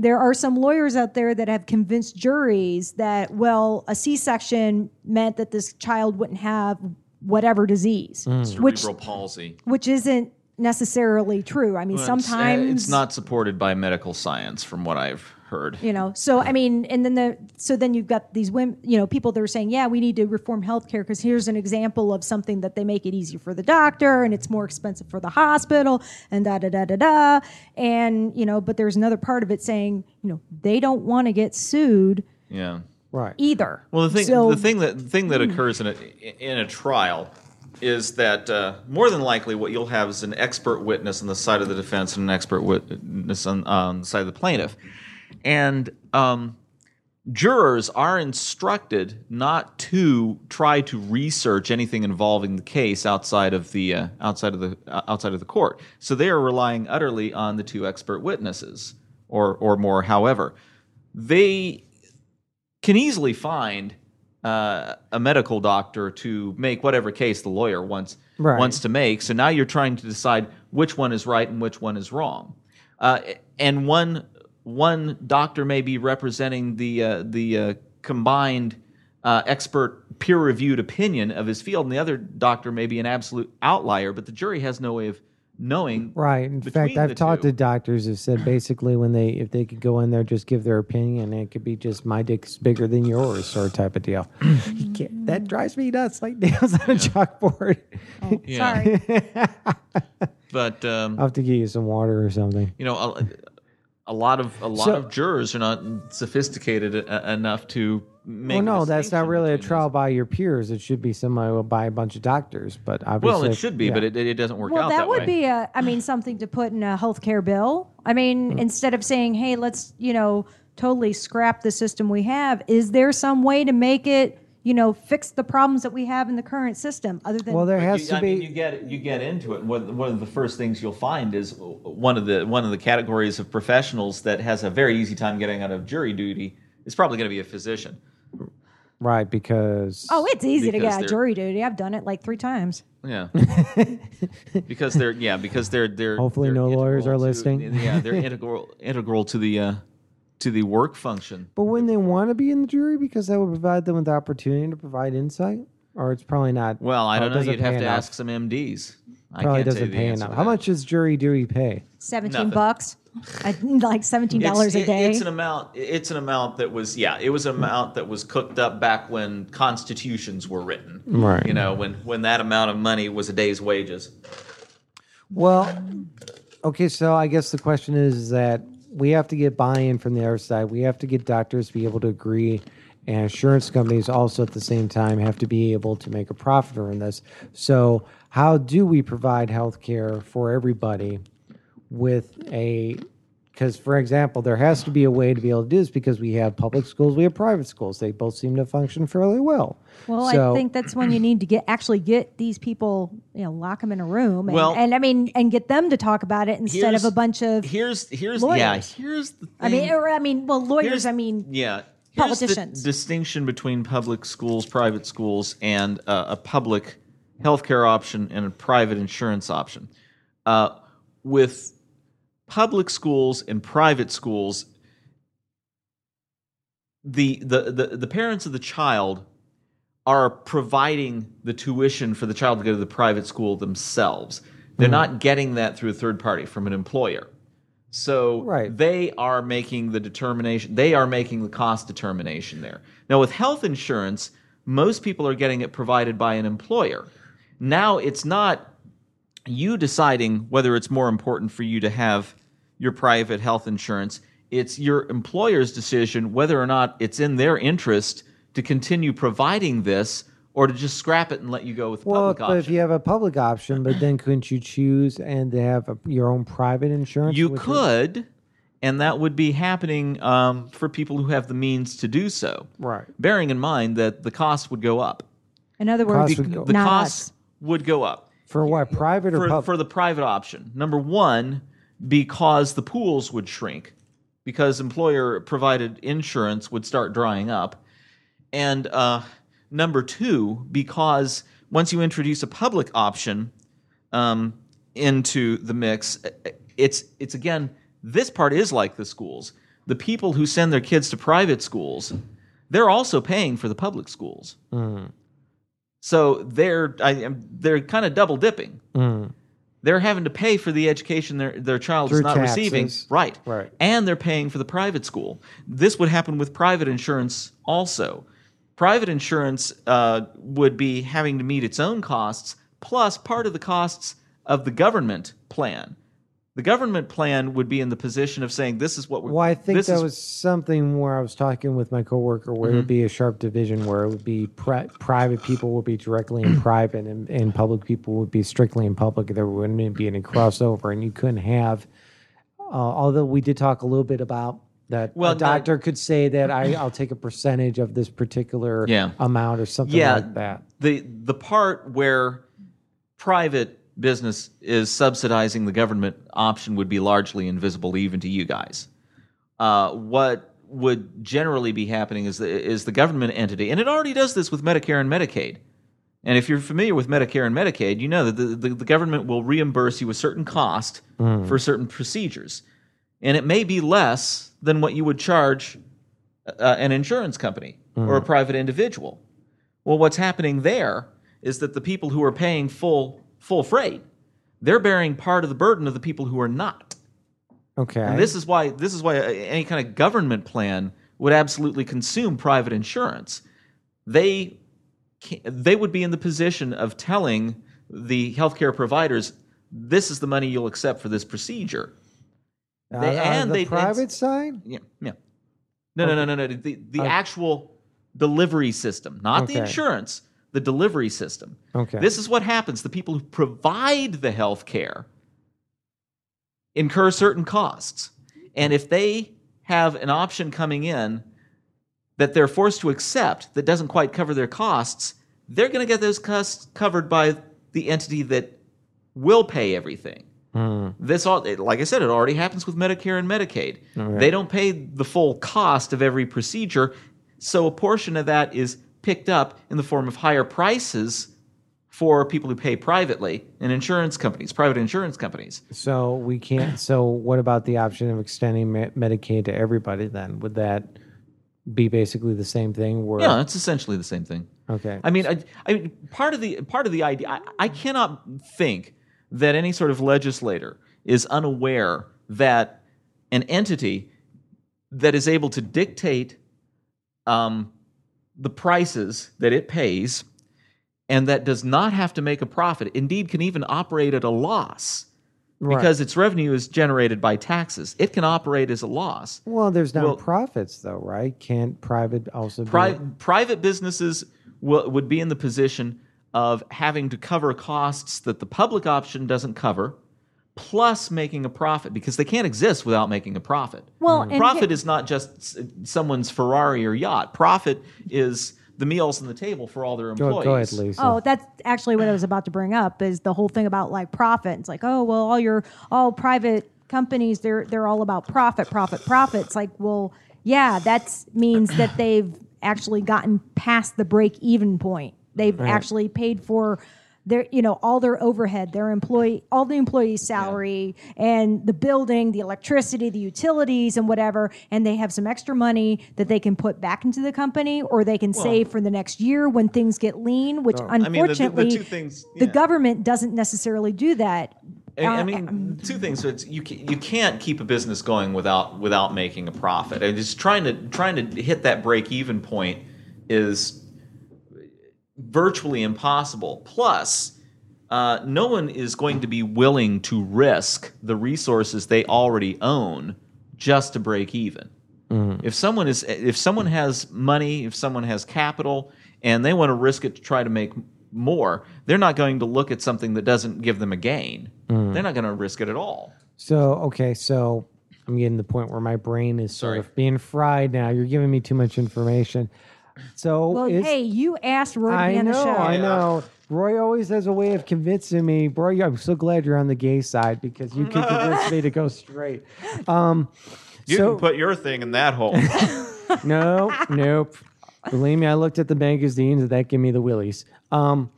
there are some lawyers out there that have convinced juries that well a C-section meant that this child wouldn't have whatever disease, which Cerebral palsy. which isn't necessarily true. I mean, Well, it's- uh, sometimes it's not supported by medical science, from what I've heard. you know so i mean and then the so then you've got these women you know people that are saying yeah we need to reform healthcare because here's an example of something that they make it easier for the doctor and it's more expensive for the hospital and da da da da da and you know but there's another part of it saying you know they don't want to get sued Yeah. Right. either Well, the thing, So- the thing that the thing that occurs in a in a trial is that uh, more than likely what you'll have is an expert witness on the side of the defense and an expert witness on, on the side of the plaintiff, and um, jurors are instructed not to try to research anything involving the case outside of the uh, outside of the uh, outside of the court. So they are relying utterly on the two expert witnesses, or or more. However, they can easily find uh, a medical doctor to make whatever case the lawyer wants Right. wants to make. So now you're trying to decide which one is right and which one is wrong. Uh, and one one doctor may be representing the uh, the uh, combined uh, expert peer reviewed opinion of his field, and the other doctor may be an absolute outlier. But the jury has no way of knowing. Right. In fact, I've talked two. to doctors who said basically when they if they could go in there just give their opinion, it could be just my dick's bigger than yours sort of type of deal. You can't- that drives me nuts like nails on a chalkboard. Yeah. sorry But um, I'll have to get you some water or something. you know, a, a lot of a lot So- of jurors are not sophisticated e- enough to make. Well, no, that's not really a between trial by your peers. It should be somebody by a bunch of doctors. But obviously, Well, it should be, yeah. but it, it doesn't work well out that, that, would way. be a i mean something to put in a healthcare bill i mean Hmm. instead of saying hey let's you know totally scrap the system we have is there some way to make it you know fix the problems that we have in the current system other than well, there You- has to I be. mean, you get you get into it. One one of the first things you'll find is one of the one of the categories of professionals that has a very easy time getting out of jury duty is probably going to be a physician. Right because oh it's easy to Because get out they're- of jury duty i've done it like three times Yeah, because they're yeah because they're they're Hopefully they're no lawyers integral are to- listening. Yeah, they're integral integral to the uh, to the work function. But when they want to be in the jury, because that would provide them with the opportunity to provide insight, or it's probably not. Well, I or it don't know. doesn't You'd have pay to enough. ask some MDs. I Probably can't tell you doesn't the pay answer enough. to How that. much does jury duty pay? 17 Nothing. bucks I, like 17 dollars a It's- day It's an amount. It's an amount that was yeah. It was an amount that was cooked up back when constitutions were written. Right. You know when when that amount of money was a day's wages. Well, okay, so I guess the question is that we have to get buy-in from the other side. We have to get doctors to be able to agree, and insurance companies also at the same time have to be able to make a profit from this. So, how do we provide health care for everybody with a because for example there has to be a way to be able to do this because we have public schools we have private schools they both seem to function fairly well Well, So- I think that's when you need to get actually get these people, you know, lock them in a room, and, Well- and I mean, and get them to talk about it instead of a bunch of. Here's here's yeah. Here's the. Thing. I mean, or, I mean, well, lawyers. Here's- I mean, yeah. Here's politicians. the distinction between public schools, private schools, and uh, a public healthcare option and a private insurance option. Uh, with public schools and private schools, the, the, the, the parents of the child are providing the tuition for the child to go to the private school themselves. They're hmm. not getting that through a third party from an employer. So Right. they are making the determination, they are making the cost determination there. Now, with health insurance, most people are getting it provided by an employer. Now it's not you deciding whether it's more important for you to have your private health insurance. It's your employer's decision whether or not it's in their interest to continue providing this or to just scrap it and let you go with the Well, public but option. if you have a public option, but then couldn't you choose and to have a, your own private insurance? You which is- could, and that would be happening um, for people who have the means to do so. Right. Bearing in mind that the cost would go up. In other words, Costs would go- The not cost us. would go up For what? Private or for, public? for the private option. Number one, because the pools would shrink, because employer provided insurance would start drying up. And uh, number two, because once you introduce a public option um, into the mix, it's it's again this part is like the schools. The people who send their kids to private schools, they're also paying for the public schools. Mm, So they're I, they're kind of double dipping. mm, They're having to pay for the education their their child Through is not receiving, right? Right. And they're paying for the private school. This would happen with private insurance also. Private insurance uh, would be having to meet its own costs plus part of the costs of the government plan. The government plan would be in the position of saying, "This is what we're." Well, I think this that is- was something where I was talking with my coworker where it would Mm-hmm. be a sharp division where it would be pri- private people would be directly in private and, and public people would be strictly in public. There wouldn't be any crossover, and you couldn't have. Uh, although we did talk a little bit about that, Well, a doctor could say that I, I'll take a percentage of this particular Yeah. amount or something yeah, like that. The the part where private business is subsidizing the government option would be largely invisible even to you guys. Uh, what would generally be happening is the, is the government entity, and it already does this with Medicare and Medicaid. And if you're familiar with Medicare and Medicaid, you know that the, the, the government will reimburse you a certain cost for certain procedures. And it may be less than what you would charge uh, an insurance company or a private individual. Well, what's happening there is that the people who are paying full full freight, they're bearing part of the burden of the people who are not. Okay. And this is why this is why any kind of government plan would absolutely consume private insurance. They they would be in the position of telling the healthcare providers, "This is the money you'll accept for this procedure." Uh, they- and the they- private side. Yeah, yeah. No, no, no, no, no. The the actual delivery system, not the insurance, the delivery system. Okay. This is what happens. The people who provide the health care incur certain costs. And if they have an option coming in that they're forced to accept that doesn't quite cover their costs, they're going to get those costs covered by the entity that will pay everything. Hmm. This all, it- like I said, it already happens with Medicare and Medicaid. They don't pay the full cost of every procedure, so a portion of that is picked up in the form of higher prices for people who pay privately and insurance companies, private insurance companies. So we can't. So what about the option of extending Medicaid to everybody? Then would that be basically the same thing? Where Yeah, it's essentially the same thing. okay, I mean, I, I mean, part of the part of the idea, I, I cannot think that any sort of legislator is unaware that an entity that is able to dictate um, the prices that it pays and that does not have to make a profit, indeed, can even operate at a loss Right. because its revenue is generated by taxes. It can operate as a loss. well, there's well- non-profits though, right? Can't private also be? Private businesses will, would be in the position of having to cover costs that the public option doesn't cover, plus making a profit because they can't exist without making a profit. Well, mm-hmm. and profit is not just someone's Ferrari or yacht. Profit is the meals on the table for all their employees. go ahead, Lisa. Oh, that's actually what I was about to bring up is the whole thing about like profit. It's like, oh, well, all your all private companies, they're they're all about profit, profit, profit. It's like, well, yeah, that means that they've actually gotten past the break even point. They've actually paid for their, you know, all their overhead, their employee, all the employees' salary and the building, the electricity, the utilities, and whatever. And they have some extra money that they can put back into the company, or they can save for the next year when things get lean. Which mean, the- the unfortunately, two things- the government doesn't necessarily do that. I, I Uh, mean, two things. So it's you you can't keep a business going without without making a profit. And just trying to trying to hit that break even point is virtually impossible. Plus, uh, no one is going to be willing to risk the resources they already own just to break even. If someone is, if someone has money, if someone has capital, and they want to risk it to try to make more, they're not going to look at something that doesn't give them a gain. They're not going to risk it at all. So okay, so I'm getting to the point where my brain is sort Sorry. of being fried now. You're giving me too much information. So Well, is- hey, you asked Roy to I be on know, the show. I Yeah. know. Roy always has a way of convincing me. Roy, I'm so glad you're on the gay side because you can convince me to go straight. Um, You so can put your thing in that hole. no, nope. Believe me, I looked at the magazines and that gave me the willies. Um,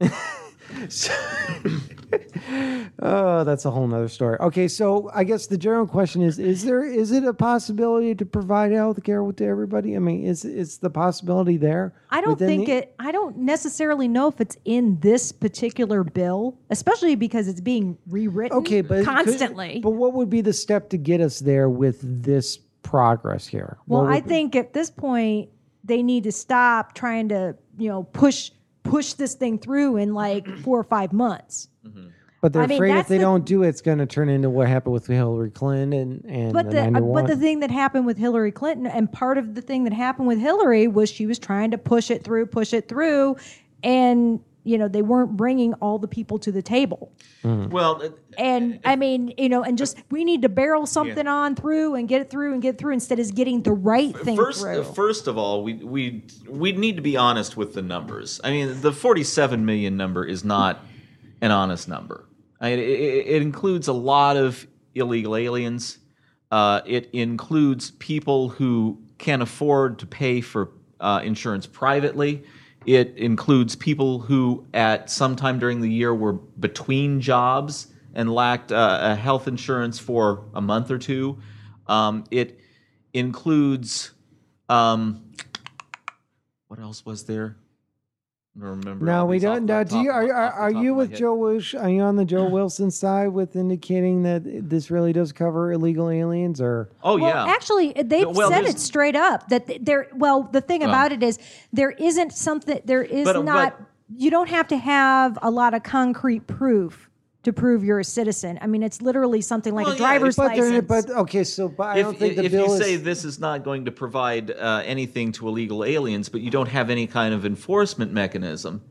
so- oh, that's a whole nother story. Okay, so I guess the general question is: Is there is it a possibility to provide health care to everybody? I mean, is is the possibility there? I don't think the- it. I don't necessarily know if it's in this particular bill, especially because it's being rewritten. Okay, but could- constantly. but what would be the step to get us there with this progress here? well, I be- think at this point they need to stop trying to, you know, push push this thing through in like four or five months. But they're I mean, afraid if that's they the- don't do it, it's going to turn into what happened with Hillary Clinton and and But the the uh, 91. but the thing that happened with Hillary Clinton, and part of the thing that happened with Hillary was she was trying to push it through, push it through, and you know they weren't bringing all the people to the table. well, it- And I mean, you know, and just we need to barrel something on through and get it through and get it through instead of getting the right thing first, through. first of all, we we we need to be honest with the numbers. I mean, the 47 million number is not an honest number. I mean, it, it it includes a lot of illegal aliens. Uh, it includes people who can't afford to pay for uh, insurance privately. It includes people who, at some time during the year, were between jobs and lacked uh, a health insurance for a month or two. Um, it includes um, what else was there? I don't remember. No, we don't. the No, do you are you- are, are you with. Joe Wish? Are you on the Joe Wilson side with indicating that this really does cover illegal aliens? Or Oh well, yeah, actually, they've Well, said it straight up that there. Well, the thing Well. about it is there isn't something. There is But, uh, not. but- you don't have to have a lot of concrete proof to prove you're a citizen. I mean, it's literally something like Well, a yeah, driver's but license. but okay, so but I if, don't think the if bill you is. say this is not going to provide uh, anything to illegal aliens, but you don't have any kind of enforcement mechanism,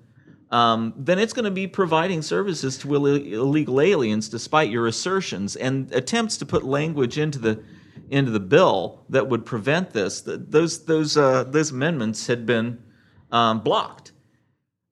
um, then it's going to be providing services to Ill- illegal aliens, despite your assertions and attempts to put language into the into the bill that would prevent this. th- Those those uh, those amendments had been um, blocked,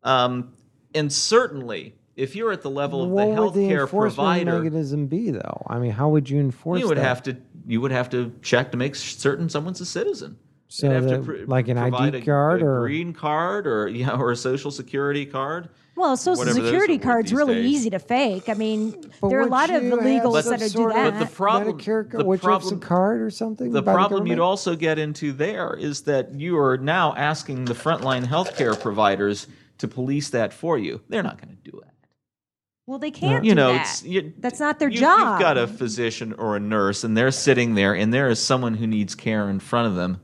um, and certainly. If you're at the level of what the would the healthcare enforcement provider, mechanism be, though? I mean, how would you enforce? you would that? have to you would have to check to make certain someone's a citizen. So You'd have that- pr- like an ID provide a- card a or- green card or yeah or a social security card. well, social security are worth card's really days. easy to fake. I mean, But there are a lot of illegals that do that. But the problem- Medicare, the which problem- a card or something. The by problem you'd also get into there is that you are now asking the frontline healthcare providers to police that for you. They're not going to do it. Well, they can't. You do know, that. it's you, That's not their you, job. You've got a physician or a nurse, and they're sitting there, and there is someone who needs care in front of them,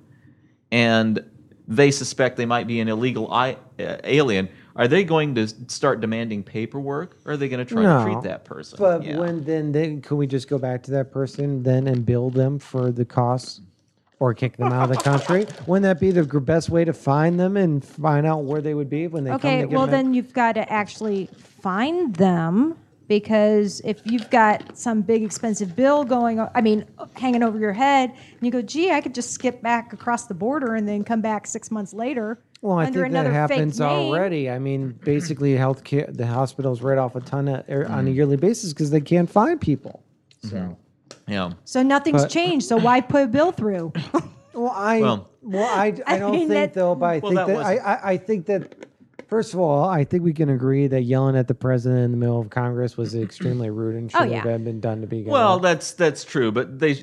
and they suspect they might be an illegal I, uh, alien. Are they going to start demanding paperwork, or are they going to try No, to treat that person? But Yeah. when then then can we just go back to that person then and bill them for the costs or kick them out of the country? Wouldn't that be the best way to find them and find out where they would be when they come Okay, well med- then you've got to actually find them because if you've got some big expensive bill going, I mean, hanging over your head, and you go, "Gee, I could just skip back across the border and then come back six months later Well, I under think that another fake happens already. I mean, basically, healthcare the hospitals write off a ton of, er, on Mm-hmm. a yearly basis because they can't find people. So, yeah. So nothing's But- changed. So why put a bill through? well, I Well- well, I, I I don't mean, think that- though, but I Well, think that that, I, I I think that. First of all, I think we can agree that yelling at the president in the middle of Congress was extremely rude and should Oh, yeah. have been done to begin Well, with. that's that's true, but they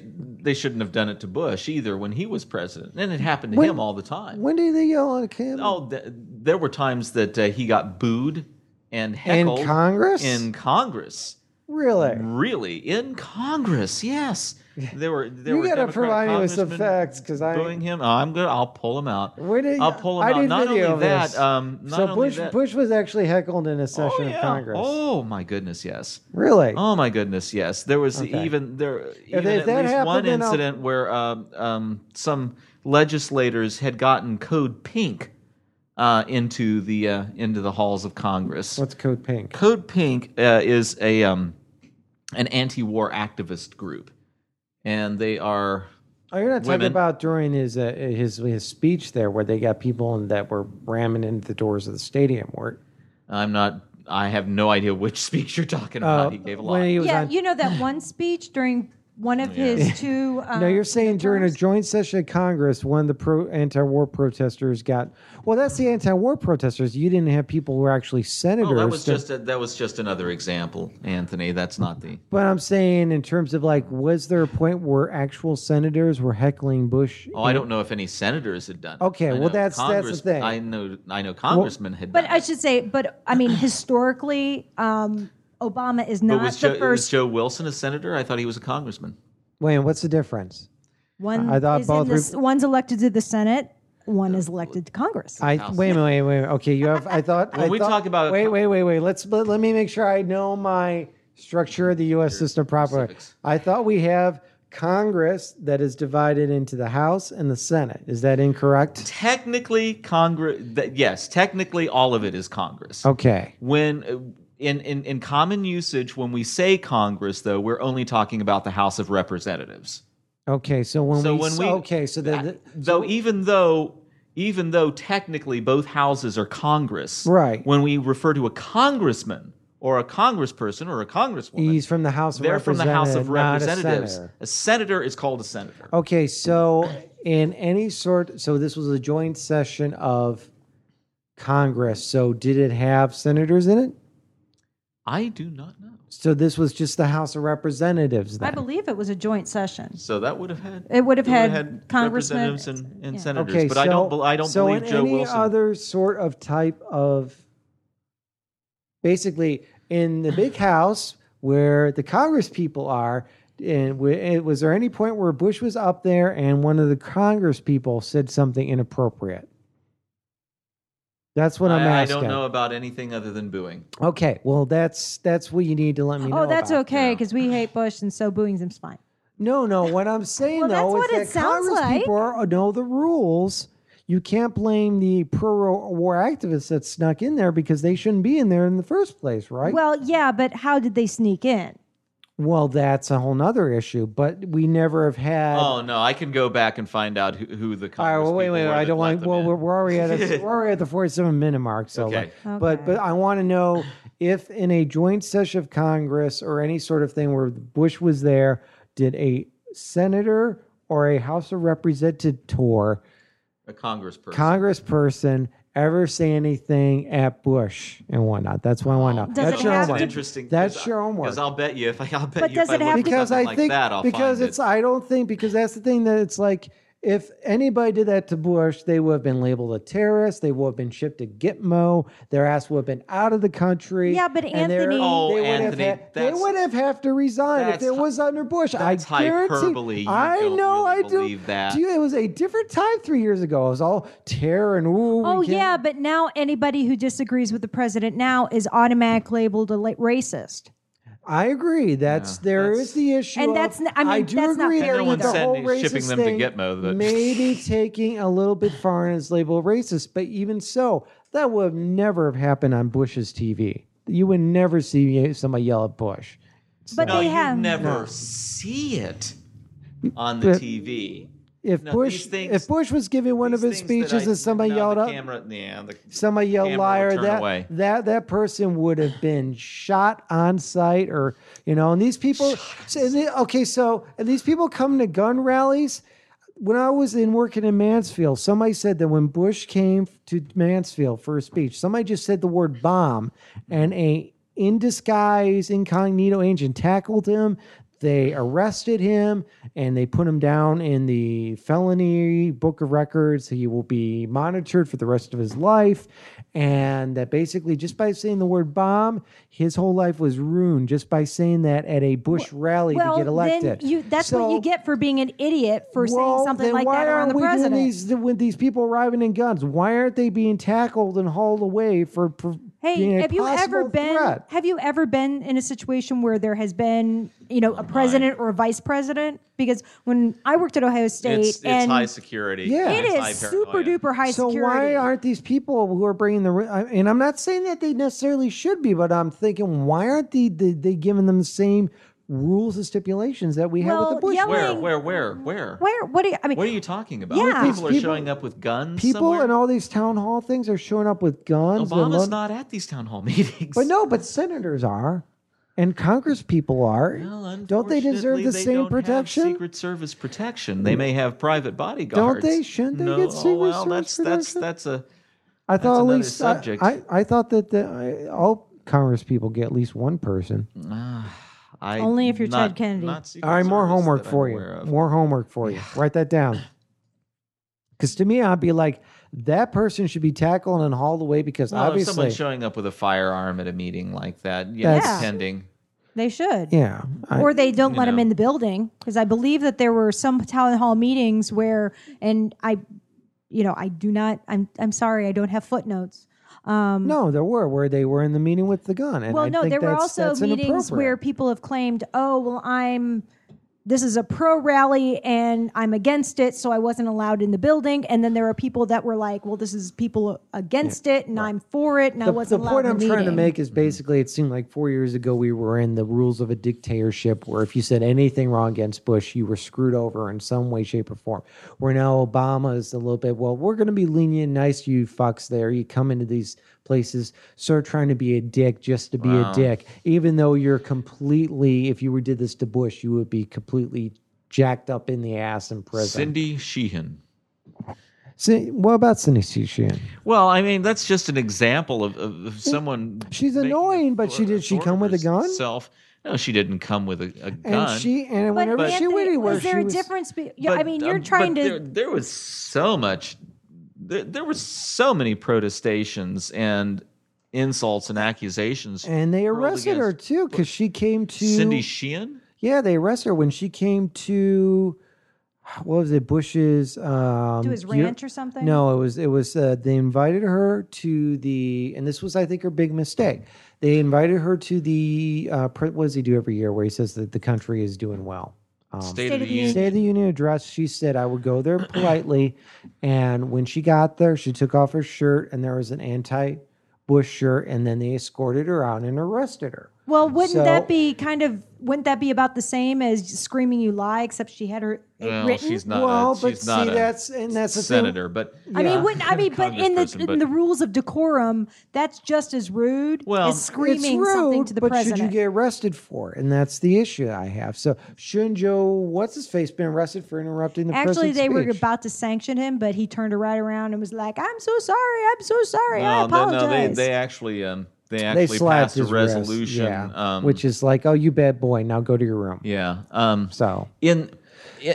they shouldn't have done it to Bush either when he was president, and it happened to When- him all the time. When did they yell at him? Oh, th- there were times that uh, he got booed and heckled in Congress? in Congress Really? Really, in Congress, yes. There were there You were gotta Democrat provide me with some congressmen facts, 'cause I- booing him. Oh, I'm good. I'll pull him out. Where did- I'll pull them I out. need Not video only of that, this. um, not so only Bush that, Bush was actually heckled in a oh, session yeah. of Congress. Oh my goodness, yes. Really? Oh my goodness, yes. There was Okay. even there even if at that least happened, one then I'll- incident where um, um, some legislators had gotten code pink uh, into the uh, into the halls of Congress. What's Code Pink? Code Pink uh, is a um, an anti-war activist group, and they are Oh, you're not talking about during his uh, his his speech there, where they got people in, that were ramming into the doors of the stadium. Where I'm not. I have no idea which speech you're talking about. uh, he gave a lot. when he was Yeah, on. you know that one speech during one of his two. Um, no, you're saying during a joint session of Congress, one of the pro anti-war protesters got. Well, that's the anti-war protesters. You didn't have people who were actually senators. Oh, that was to- just a, that was just another example, Anthony. That's not the. But I'm saying, in terms of like, was there a point where actual senators were heckling Bush? Oh, I don't know if any senators had done. it. Okay, I well, know that's- that's the thing. I know. I know congressmen had. But done I it. should say, but I mean, historically, um, Obama is But not was the Joe, was Joe Wilson a senator? I thought he was a congressman. Wait, what's the difference? one. I thought is both in the, were- one's elected to the Senate, one is elected to Congress. I House. wait a minute, wait, wait, wait. Okay, you have. I thought. When I we thought- talk about- Wait, wait, wait, wait. Let's let, let me make sure I know my structure of the U.S. system properly. specifics. I thought we have Congress that is divided into the House and the Senate. Is that incorrect? Technically, Congress. Yes, technically, all of it is Congress. Okay. When uh, in, in in common usage, when we say Congress, though, we're only talking about the House of Representatives. Okay. So when So we when we okay, so the, the- uh, though even though even though technically both houses are Congress, Right. When we refer to a congressman or a congressperson or a congresswoman, he's from the House of they're from the House of Representatives, a senator. A senator is called a senator. Okay, so in any sort, so this was a joint session of Congress. So did it have senators in it? I do not know. So this was just the House of Representatives. Then. I believe it was a joint session. So that would have had It would have had had congressmen- representatives and, and yeah. senators, Okay, but so I don't. bel- I don't so believe in Joe any Wilson. other sort of type of, basically, in the big house where the Congress people are. And wa- it- was there any point where Bush was up there and one of the Congress people said something inappropriate? That's what I'm I, I don't know about anything other than booing. Okay, well that's that's what you need to let me oh, know. Oh, that's about. okay because we hate Bush, and so booing him's fine. No, no. What I'm saying Well, that's though what is it that sounds Congress like. people are, uh, know the rules. You can't blame the pro-war activists that snuck in there because they shouldn't be in there in the first place, right? Well, yeah, but how did they sneak in? Well, that's a whole nother issue. But we never have had. Oh no, I can go back and find out who, who the. All right, well, wait, Congress wait, I don't want. them Well, in. we're, we're already at a, we're already at the 47 minute mark. So, Okay. like, but but I want to know if in a joint session of Congress or any sort of thing where Bush was there, did a senator or a House of Representative tour, a congressperson. congressperson ever say anything at Bush and whatnot? That's what I want to know. Does That's it your have That's to- an homework. interesting. That's your homework. Because I'll bet you if I, I'll bet But you if does I it look have at to- because something I like think that, I'll because find it's it. I don't think because that's the thing that it's like if anybody did that to Bush, they would have been labeled a terrorist. They would have been shipped to Gitmo. Their ass would have been out of the country. Yeah, but and they're- Anthony- Oh, they would Anthony, have had, they would have have to resign if it was under Bush. that's I guarantee. hyperbole. You I don't know. really I do. believe that. Do you, it was a different time three years ago. It was all terror and ooh. Oh yeah, but now anybody who disagrees with the president now is automatically labeled a la- racist. I agree. That's Yeah, there that's- is the issue. And of- that's n- I mean, do that's not agree fair there And no with one's the whole sending- shipping racist them to thing, Gitmo, but- maybe taking a little bit far in its label racist, but even so, that would have never have happened on Bush's TV. You would never see somebody yell at Bush. But no, they you have never see it on the But- TV. If No, Bush, these things- if Bush was giving one of These his things that speeches I- and somebody no, yelled the up, Camera, yeah, the, somebody yelled camera liar, turn that away. that that person would have been shot on sight, or you know. And these people, so, and they- okay, so and these people come to gun rallies. When I was in working in Mansfield, somebody said that when Bush came to Mansfield for a speech, somebody just said the word bomb, and a in disguise incognito agent tackled him. They arrested him and they put him down in the felony book of records. He will be monitored for the rest of his life. And that basically, just by saying the word bomb, his whole life was ruined just by saying that at a Bush rally to get elected. then you that's what you get for being an idiot for saying something like that around the president. These, with these people arriving in guns, why aren't they being tackled and hauled away for, for Hey, a have you ever been threat? have you ever been in a situation where there has been, you know, a president or a vice president? Because when I worked at Ohio State It's, it's and high security. Yeah. It's high is super paranoia. duper high so security. why aren't these people who are bringing the I- and i'm not saying that they necessarily should be but i'm thinking why aren't they they, they giving them the same rules and stipulations that we have with Well, the bush yelling- Where, where, where, where? where what do you I mean What are you talking about? Yeah. People These are people- showing up with guns. people somewhere? and all these town hall things are showing up with guns and Obama's lo- not at these town hall meetings. but no but senators are and congress people are Well, don't they deserve unfortunately, the they same don't have protection Secret Service protection. They may have private bodyguards. Don't they? Shouldn't they no, get Secret well, Service that's that's protection? that's a i thought at another least I- subject. I, I, thought that the, I, all congress people get at least one person ah. I Only if you're not, Ted Kennedy. not Secret All right, more Service homework that I'm for aware you. of. More homework for you. Write that down. Because to me, I'd be like, that person should be tackled and hauled away because Well, if obviously, someone's showing up with a firearm at a meeting like that, yeah, That's- pretending. they should. yeah, I- or they don't you let him know. in the building because I believe that there were some town hall meetings where, and I, you know, I do not. I'm I'm sorry, I don't have footnotes. Um, no, there were where they were in the meeting with the gun. And well, I no, think there were also meetings where people have claimed, "Oh, well, I'm." This is a pro rally and I'm against it, so I wasn't allowed in the building. And then there are people that were like, "Well, this is people against it, and I'm for it, and I the, wasn't the allowed point I'm the trying to make is basically it seemed like four years ago we were in the rules of a dictatorship where if you said anything wrong against Bush, you were screwed over in some way, shape, or form. Where now Obama is a little bit, well, we're going to be lenient, nice to you fucks there. You come into these places, start trying to be a dick just to be Wow. a dick, even though you're completely, if you were did this to Bush, you would be completely jacked up in the ass in prison. Cindy Sheehan. See, what about Cindy Sheehan? Well, I mean, that's just an example of, of, of someone. She's annoying, but she- did she come with a gun? Herself. No, she didn't come with a, a gun. And she and But whenever she Anthony, went anywhere, is there she a was, difference? Be- yeah, I But, mean, uh, you're but trying to. There, there was so much. There, there was so many protestations and insults and accusations. And they hurled arrested her too because she came to Cindy Sheehan. Yeah, they arrested her when she came to what was it? Bush's um, to his year- ranch or something? No, it was it was uh, they invited her to the and this was I think her big mistake. They invited her to the uh, what does he do every year where he says that the country is doing well. Um, State, of the Union. State of the Union address. She said I would go there politely, and when she got there, she took off her shirt, and there was an anti-Bush shirt, and then they escorted her out and arrested her. Well, wouldn't So- that be kind of? Wouldn't that be about the same as screaming "You lie"? Except she had her it Well, written. she's not. well, a, but she's not see, a that's and that's the thing. senator, but I mean, wouldn't I mean? But in the Congressperson, in the rules of decorum, that's just as rude Well, as screaming rude, something to the but president. should you get arrested for it? And that's the issue I have. So shouldn't what's his face, been arrested for interrupting the Actually, president's they were about to sanction him, but he turned it right around and was like, "I'm so sorry. I'm so sorry. I no, they, no, apologize." they they actually um they they actually slapped passed a resolution, yeah, um, which is like, oh, you bad boy, now go to your room. yeah um So in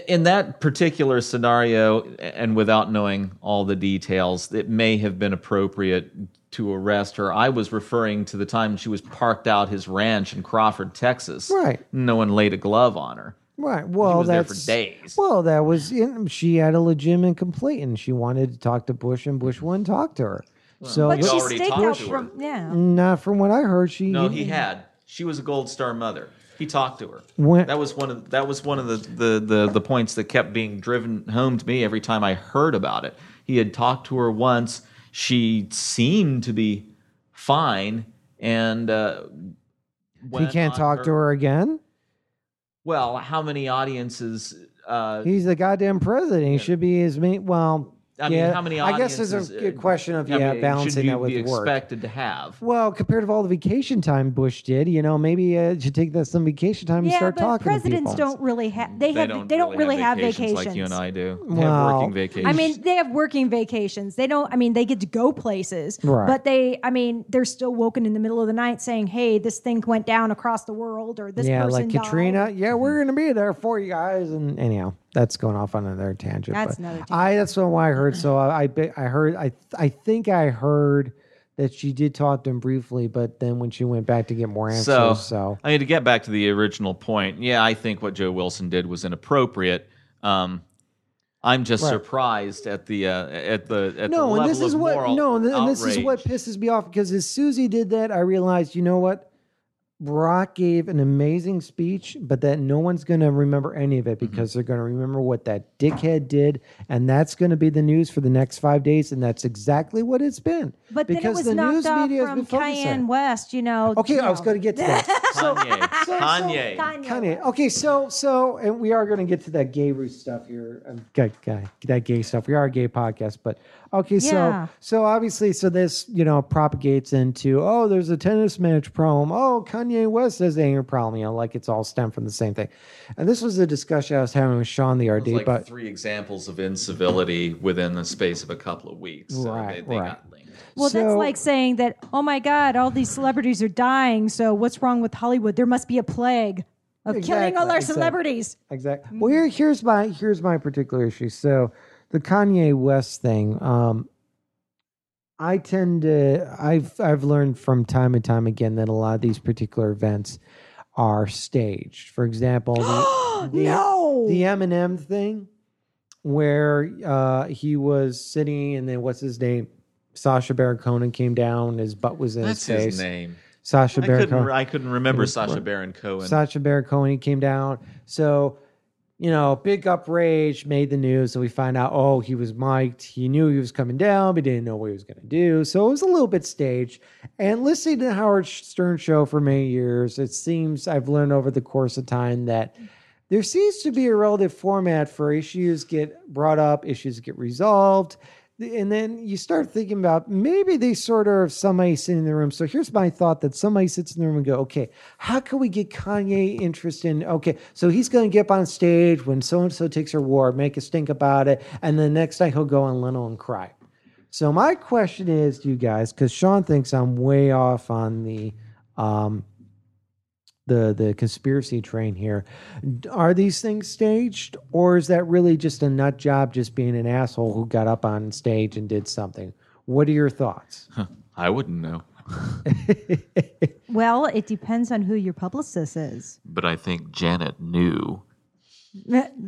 in that particular scenario and without knowing all the details it may have been appropriate to arrest her i was referring to the time she was parked out his ranch in crawford texas Right. no one laid a glove on her right, well, was there for that's days. Well, that was in, she had a legitimate complaint, and she wanted to talk to Bush, and Bush wouldn't talk to her. So but He'd she th- already staked talked out to her. from yeah. not from what I heard, she no he had she was a gold star mother he talked to her When- that was one of that was one of the, the the the points that kept being driven home to me every time i heard about it he had talked to her once she seemed to be fine and uh he went can't on talk to her again. well how many audiences uh He's the goddamn president. He should be his main. Well, I mean, Yeah, how many I guess audiences? there's a uh, good question of, I yeah, mean, balancing you that with be work. expected to have. Well, compared to all the vacation time Bush did, you know, maybe uh, you should take that some vacation time and start but talking presidents to people. don't really have. They, They have. don't. they don't really have vacations. like you and I do. They Well, have working vacations. I mean, they have working vacations. They don't. I mean, they get to go places, Right. but they. I mean, they're still woken in the middle of the night saying, "Hey, this thing went down across the world," or "This yeah, person like died." Katrina. Yeah, we're gonna be there for you guys. And anyhow, that's going off on another tangent. That's but another tangent. I that's what I heard. So I I, I heard I I think I heard that she did talk to him briefly, but then when she went back to get more answers, so, so, I mean, to get back to the original point, yeah, I think what Joe Wilson did was inappropriate. Um, I'm just Right. surprised at the uh, at the at the no, level and this is what no, and, th- and this is what pisses me off because as Susie did that, I realized, you know what, Barack gave an amazing speech, but that no one's going to remember any of it Mm-hmm. because they're going to remember what that dickhead did, and that's going to be the news for the next five days, and that's exactly what it's been. But then it because was the knocked news off media has from been focused on Kanye. West. You know. Okay, you I was going to get to that. So, Kanye, so- Kanye. Kanye. Kanye. Okay, so so, and we are going to get to that gay root stuff here. Um, guy, guy, that gay stuff. We are a gay podcast, but okay. Yeah. So so obviously, so this you know propagates into oh, there's a tennis match problem. Oh, Kanye West has an anger problem. You know, like it's all stemmed from the same thing. And this was a discussion I was having with Sean the RD. It was like but three examples of incivility within the space of a couple of weeks. So Right, they, they right. got linked. Well, that's like saying that, oh my God, all these celebrities are dying. So what's wrong with Hollywood? There must be a plague of killing all our exactly. celebrities. Exactly. Well, here, here's my here's my particular issue. So, the Kanye West thing. Um, I tend to I've I've learned from time and time again that a lot of these particular events are staged. For example, the, the, No. the Eminem thing, where uh, he was sitting and then what's his name, Sacha Baron Cohen came down, his butt was in That's his face. his name. Sasha I Baron couldn't. Cohen. I couldn't remember was- Sacha Baron Cohen. Sacha Baron Cohen he came down. So, you know, big uprage made the news. So we find out, oh, he was mic'd. He knew he was coming down, but didn't know what he was going to do. So it was a little bit staged. And listening to the Howard Stern show for many years, it seems I've learned over the course of time that there seems to be a relative format for issues get brought up, issues get resolved. And then you start thinking about maybe they sort of somebody sitting in the room. So here's my thought that somebody sits in the room and go, okay, how can we get Kanye interested in okay, so he's gonna get up on stage when so and so takes her award, make a stink about it, and the next night he'll go on Leno and cry. So my question is to you guys, because Sean thinks I'm way off on the um the the conspiracy train here. Are these things staged, or is that really just a nut job, just being an asshole who got up on stage and did something? What are your thoughts? I wouldn't know, Well, it depends on who your publicist is. but I think Janet knew.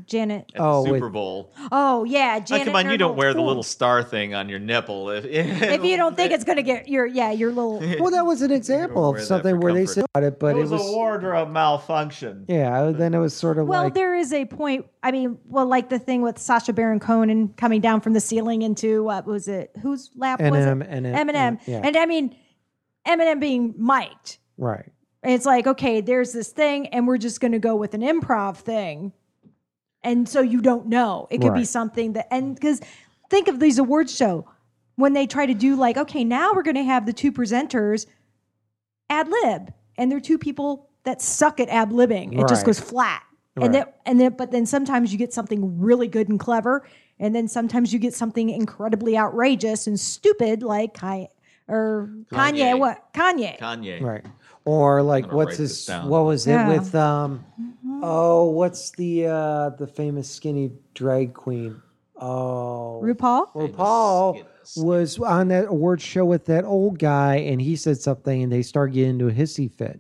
Janet. At Oh, the with- Super Bowl. Oh, yeah. Oh, Janet. come on, you don't wear the little- little star thing on your nipple. If, If you don't think it's going to get your, yeah, your little. well, that was an example of something for where they said about it, but it was, it was a wardrobe malfunction. yeah. Then it was sort of Well, like there is a point. I mean, well, like the thing with Sacha Baron Cohen coming down from the ceiling into what was it? Whose lap was Eminem, it? Eminem, Eminem. yeah. And I mean, Eminem being mic'd. right. And it's like, okay, there's this thing, and we're just going to go with an improv thing. And so you don't know. It could be something that, and because think of these awards show when they try to do like, okay, now we're going to have the two presenters ad lib, and they're two people that suck at ad libbing. It just goes flat. Right. And then, and then, but then sometimes you get something really good and clever, and then sometimes you get something incredibly outrageous and stupid, like Kanye or Kanye. Kanye. what Kanye? Kanye. Right. Or like gonna what's write his this down. what was it with um oh what's the uh the famous skinny drag queen? Oh RuPaul. RuPaul skinny- was on that award show with that old guy and he said something and they start getting into a hissy fit.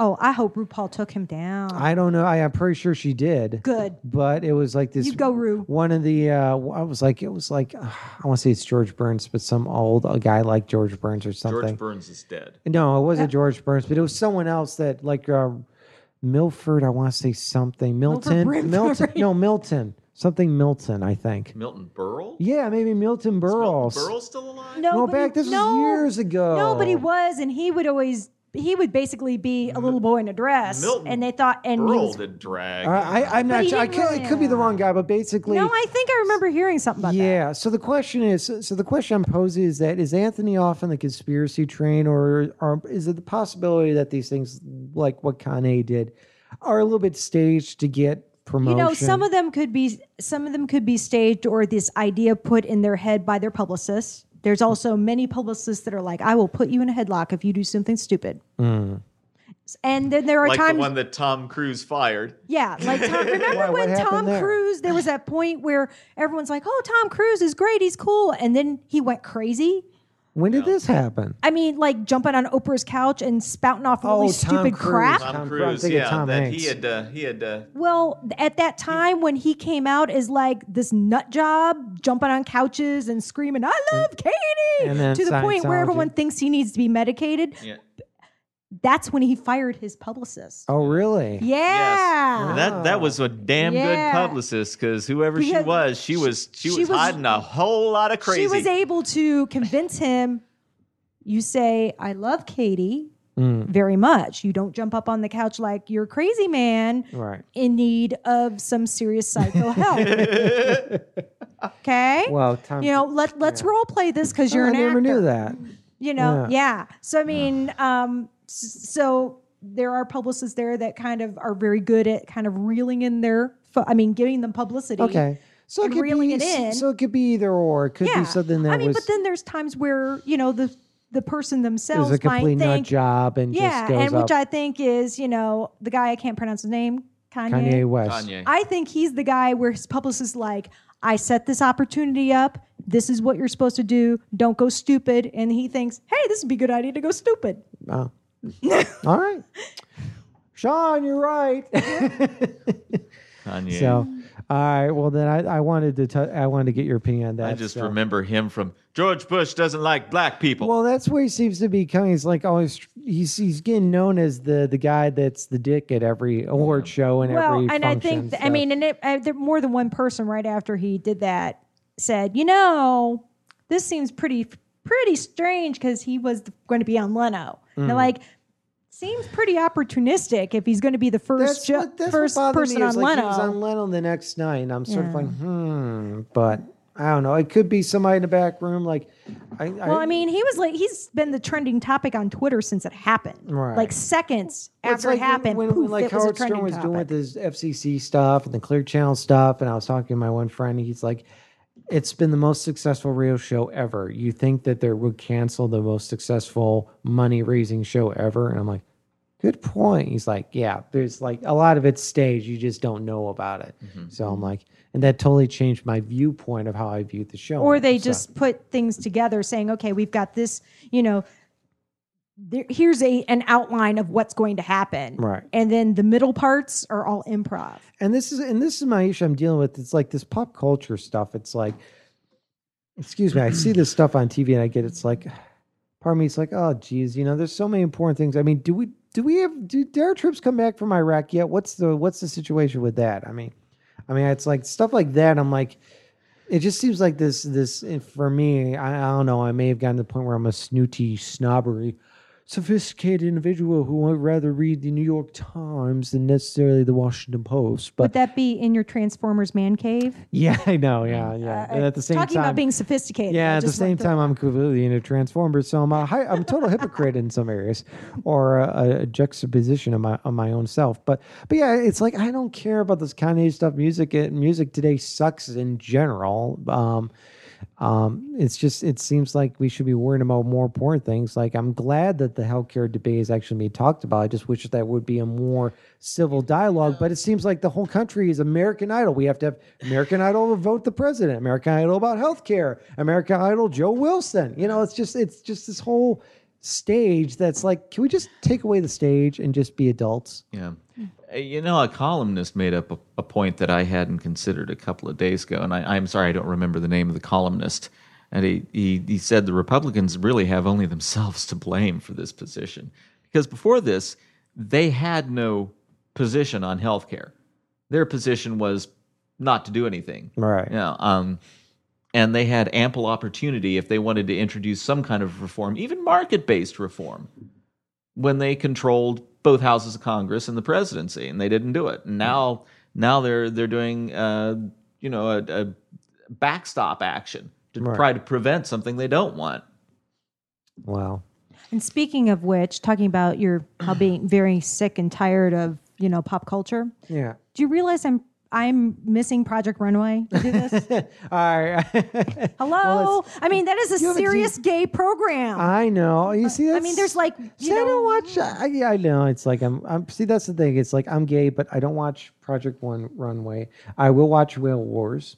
Oh, I hope RuPaul took him down. I don't know. I am pretty sure she did. Good. But it was like this. You go, Ru. One of the, uh, I was like, it was like, uh, I want to say it's George Burns, but some old a guy like George Burns or something. George Burns is dead. No, it wasn't George Burns, but it was someone else that like uh, Milford. I want to say something. Milton. Milton. No, Milton. Something Milton. I think. Milton Berle? Yeah, maybe Milton Is Berle. Milton Berle still alive? No, No, back he- this no, was years ago. No, but he was, and he would always he would basically be a little boy in a dress, Milton and they thought, and he Earl was, did drag. Uh, I, I'm But not he sure. I didn't could, really, it could be the wrong guy, but basically, no, I think I remember hearing something about that. yeah. So the question is, so the question I'm posing is that is Anthony off on the conspiracy train, or, or is it the possibility that these things, like what Kanye did, are a little bit staged to get promotion? You know, some of them could be some of them could be staged or this idea put in their head by their publicists. There's also many publicists that are like, "I will put you in a headlock if you do something stupid." And then there are like times, the one that Tom Cruise fired. yeah, like Tom, remember Why, when Tom there? Cruise? There was that point where everyone's like, "Oh, Tom Cruise is great, he's cool," and then he went crazy. When did this happen? I mean, like jumping on Oprah's couch and spouting off Oh, really Tom stupid Cruise. crap. Tom Tom Cruise, Cruise, thinking yeah, Tom that Hanks. he had, uh, he had, uh, Well, at that time when he came out as like this nut job, jumping on couches and screaming, "I love Katie," and then to the point where Scientology. everyone thinks he needs to be medicated. yeah. That's when he fired his publicist. Oh, really? Yeah. And that that was a damn Yeah. good publicist because whoever she was, she was she, she was, was- hiding a whole lot of crazy. She was able to convince him. You say, "I love Katie." Mm. Very much. You don't jump up on the couch like you're a crazy man Right. in need of some serious psycho help. okay. Well, Tom. you know, let let's role play this because you're I an never actor. knew that. You know, Yeah. yeah. So I mean, um, s- so there are publicists there that kind of are very good at kind of reeling in their. Fo- I mean, giving them publicity. Okay. So it and could reeling be, it in. So it could be either or. It could Yeah. be something that I mean, was but then there's times where you know the the person themselves is themselves a complete might nut think, job and yeah, just goes and which. I think is you know the guy I can't pronounce his name, Kanye. Kanye West. Kanye. I think he's the guy where his publicist is like, I set this opportunity up. This is what you're supposed to do. Don't go stupid. And he thinks, hey, this would be a good idea to go stupid. Oh. All right. Sean, you're right. Kanye. so, all right. Well, then I, I wanted to t- I wanted to get your opinion on that. I just so. remember him from George Bush doesn't like black people. Well, that's where he seems to be coming. He's like always he's he's getting known as the the guy that's the dick at every award show and well, every and I think, th- I mean, and it, uh, there, more than one person right after he did that said, you know, this seems pretty, pretty strange because he was going to be on Leno. And Mm. they're like, seems pretty opportunistic if he's going to be the first, what, first person on like Leno. He was on Leno the next night, and I'm sort of like, hmm. But I don't know. It could be somebody in the back room. Like, I, Well, I mean, he was like he's been the trending topic on Twitter since it happened. Right. Like seconds Well, after like it happened, when, when, poof, like was Howard trending Stern was topic. doing with his FCC stuff and the Clear Channel stuff, and I was talking to my one friend. He's like, "It's been the most successful radio show ever. You think that they would cancel the most successful money raising show ever?" And I'm like, "Good point." He's like, "Yeah, there's like a lot of it's staged. You just don't know about it." Mm-hmm. So I'm like, and that totally changed my viewpoint of how I viewed the show. or they So- just put things together saying, okay, we've got this, you know, there, here's a an outline of what's going to happen. Right. And then the middle parts are all improv. and this is and this is my issue I'm dealing with. It's like this pop culture stuff. It's like, excuse me, I see this stuff on TV and I get it's like, part of me it's like, oh geez, you know, there's so many important things. I mean, do we do we have do, our troops come back from Iraq yet? What's the what's the situation with that? I mean, I mean, it's like stuff like that. I'm like, it just seems like this this for me. I, I don't know. I may have gotten to the point where I'm a snooty snobbery. Sophisticated individual who would rather read the New York Times than necessarily the Washington Post. But Would that be in your Transformers man cave? yeah, I know. Yeah, yeah. Uh, and at uh, the same time. Talking time, about being sophisticated. yeah, I at the same through- time, I'm completely into Transformers, so I'm a, I'm a total hypocrite in some areas, or a, a juxtaposition of my of my own self. But but yeah, it's like I don't care about this Kanye stuff. Music it, music today sucks in general. Um, um, it's just it seems like we should be worrying about more important things. Like I'm glad that the healthcare debate is actually being talked about. I just wish that would be a more civil dialogue. But it seems like the whole country is American Idol. We have to have American Idol vote the president. American Idol about healthcare. American Idol Joe Wilson. You know, it's just it's just this whole stage that's like, can we just take away the stage and just be adults? Yeah. You know, a columnist made up a, a point that I hadn't considered a couple of days ago, and I, I'm sorry I don't remember the name of the columnist. And he, he, he said the Republicans really have only themselves to blame for this position. Because before this, they had no position on health care. Their position was not to do anything. Right. Yeah. Um, and they had ample opportunity if they wanted to introduce some kind of reform, even market based reform. when they controlled both houses of Congress and the presidency, and they didn't do it. And now, now they're they're doing, uh, you know, a, a backstop action to Right. try to prevent something they don't want. Wow. And speaking of which, talking about your how being very sick and tired of you know pop culture. Yeah. Do you realize I'm I'm missing Project Runway to do this? All right. Hello. Well, I mean, that is a serious gay program. I know. You see, that's, I mean, there's like See, you I don't watch. I, yeah, I know. It's like I'm. I'm. See, that's the thing. It's like I'm gay, but I don't watch Project One Runway. I will watch Whale Wars.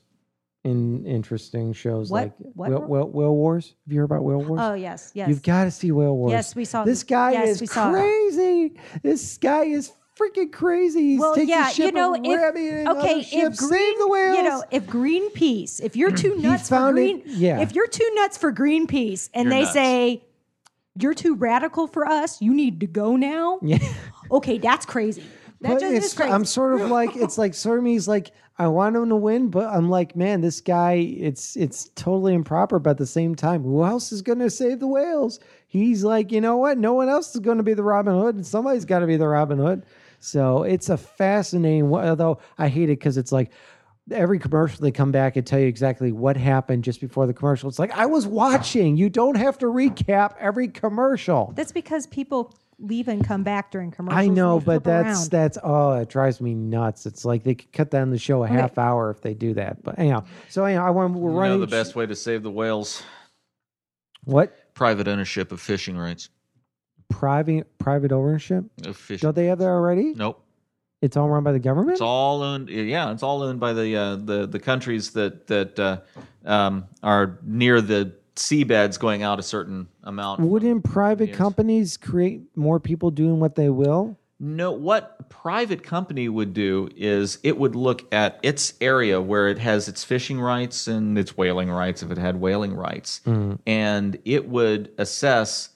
In interesting shows What? like What Whale, Whale, Whale Wars. Have you heard about Whale Wars? Oh yes, yes. You've got to see Whale Wars. Yes, we saw This guy Yes, is it. crazy. This guy is freaking crazy. He's well, taking yeah, ship you know, and if, ramming it okay, if ships. green, Save the whales. you know, if Greenpeace, if you're too nuts for found it- green, yeah. if you're too nuts for Greenpeace, and You're they nuts. say you're too radical for us, you need to go now. yeah. Okay, that's crazy. That But just it's, is crazy. I'm sort of like it's like sort of me. He's like I want him to win, but I'm like, man, this guy. It's it's totally improper. But at the same time, who else is going to save the whales? He's like, you know what? No one else is going to be the Robin Hood, somebody's got to be the Robin Hood. So it's a fascinating. Although I hate it because it's like every commercial they come back and tell you exactly what happened just before the commercial. It's like I was watching. You don't have to recap every commercial. that's because people leave and come back during commercials. I know, but that's around. that's oh, it drives me nuts. It's like they could cut down the show a half hour if they do that. But anyhow, so anyhow, I want we're You running know the best way to save the whales: what private ownership of fishing rights. Private private ownership. Of fishing. Don't they have that already? Nope. It's all run by the government. It's all owned. Yeah, it's all owned by the uh, the the countries that that uh, um, are near the seabeds, going out a certain amount. Wouldn't private companies create more people doing what they will? No, what a private company would do is it would look at its area where it has its fishing rights and its whaling rights, if it had whaling rights, and it would assess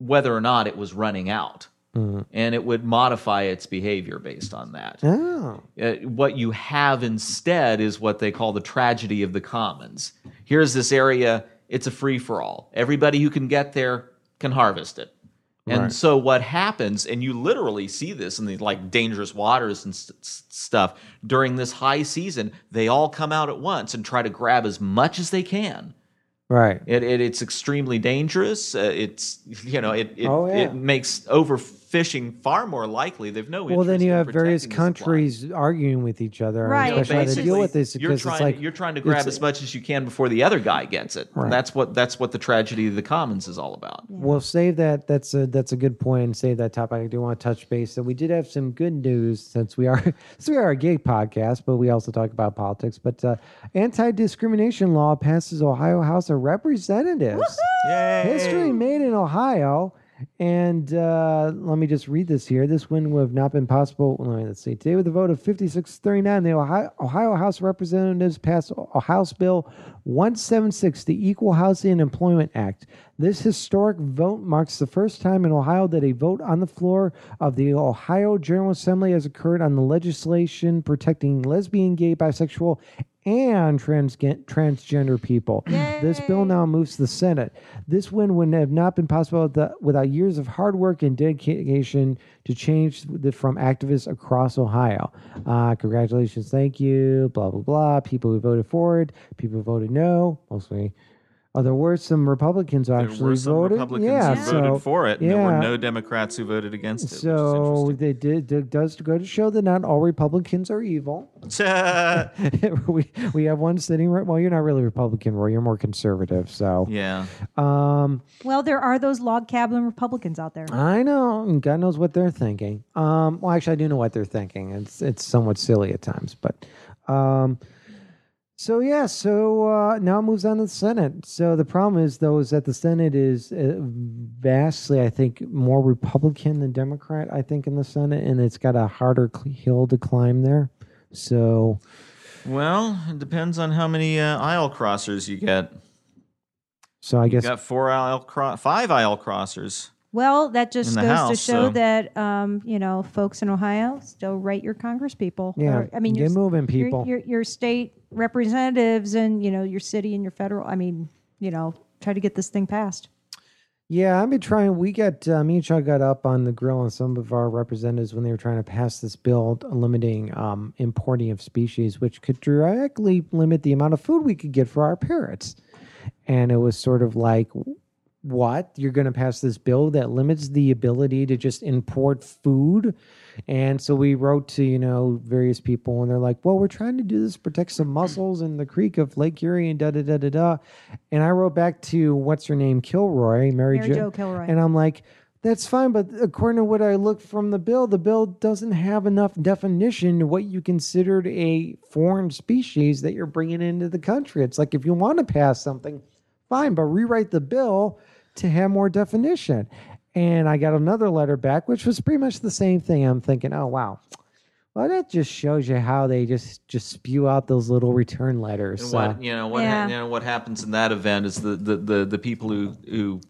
whether or not it was running out, and it would modify its behavior based on that. Oh, Uh, what you have instead is what they call the tragedy of the commons. Here's this area, it's a free for all. Everybody who can get there can harvest it. And Right. so what happens, and you literally see this in the like dangerous waters and s- s- stuff during this high season, they all come out at once and try to grab as much as they can. Right. It, it it's extremely dangerous. Uh, it's you know it it, Oh, yeah. it makes overfishing far more likely. They've no Well, then you in have various protecting the supply. countries arguing with each other, and Right. especially how to deal with this You're because trying, it's like you're trying to grab as much as you can before the other guy gets it. Right. That's what that's what the tragedy of the commons is all about. We'll save that. That's a that's a good point. And save that topic. I do want to touch base. So we did have some good news since we are since we are a gay podcast, but we also talk about politics. But uh, anti discrimination law passes Ohio House of Representatives. Yay! History made in Ohio. And uh, let me just read this here. This win would have not been possible. Me, let's see. Today, with a vote of 56 39, the Ohio, Ohio House of Representatives passed House Bill 176, the Equal Housing and Employment Act. This historic vote marks the first time in Ohio that a vote on the floor of the Ohio General Assembly has occurred on the legislation protecting lesbian, gay, bisexual, and transgen- transgender people. This bill now moves to the Senate. This win would have not been possible without, without years of hard work and dedication to change the, from activists across Ohio. Uh, congratulations, thank you, blah, blah, blah. People who voted for it, people who voted no, mostly. Oh, there were some Republicans who There actually were some voted. Republicans yeah, who so, voted for it, and there were no Democrats who voted against it. So which they did. It does go to show that not all Republicans are evil. we we have one sitting right. Well, you're not really Republican, Roy. You're more conservative. So, yeah. um, well, there are those log cabin Republicans out there. I know, God knows what they're thinking. Um, well, actually, I do know what they're thinking. It's it's somewhat silly at times, but um, so yeah. So uh, now it moves on to the Senate. So the problem is, though, is that the Senate is uh, vastly, I think, more Republican than Democrat. I think in the Senate, and it's got a harder hill to climb there. So Well, it depends on how many uh, aisle crossers you get. so I guess You guess got four aisle, cro- five aisle crossers. Well, that just In goes the to House, show so- that um, you know, folks in Ohio still write your Congress people. yeah. Or, I mean, get your, moving, your, people. your your state representatives and you know your city and your federal. I mean, you know, try to get this thing passed. Yeah, I've been trying. We got uh, me and Chuck got up on the grill on some of our representatives when they were trying to pass this bill limiting um, importing of species, which could directly limit the amount of food we could get for our parrots. And it was sort of like, what? You're going to pass this bill that limits the ability to just import food? And so we wrote to, you know, various people, and they're like, well, we're trying to do this, protect some mussels in the creek of Lake Erie and da da da da da. And I wrote back to, what's her name, Kilroy, Mary, Mary Jo Kilroy. And I'm like, that's fine, but according to what I looked from the bill, the bill doesn't have enough definition to what you considered a foreign species that you're bringing into the country. It's like if you want to pass something, fine, but rewrite the bill to have more definition. And I got another letter back, which was pretty much the same thing. I'm thinking, oh wow, well that just shows you how they just just spew out those little return letters. And So- what you know what Yeah. you know what happens in that event is the the the, the people who who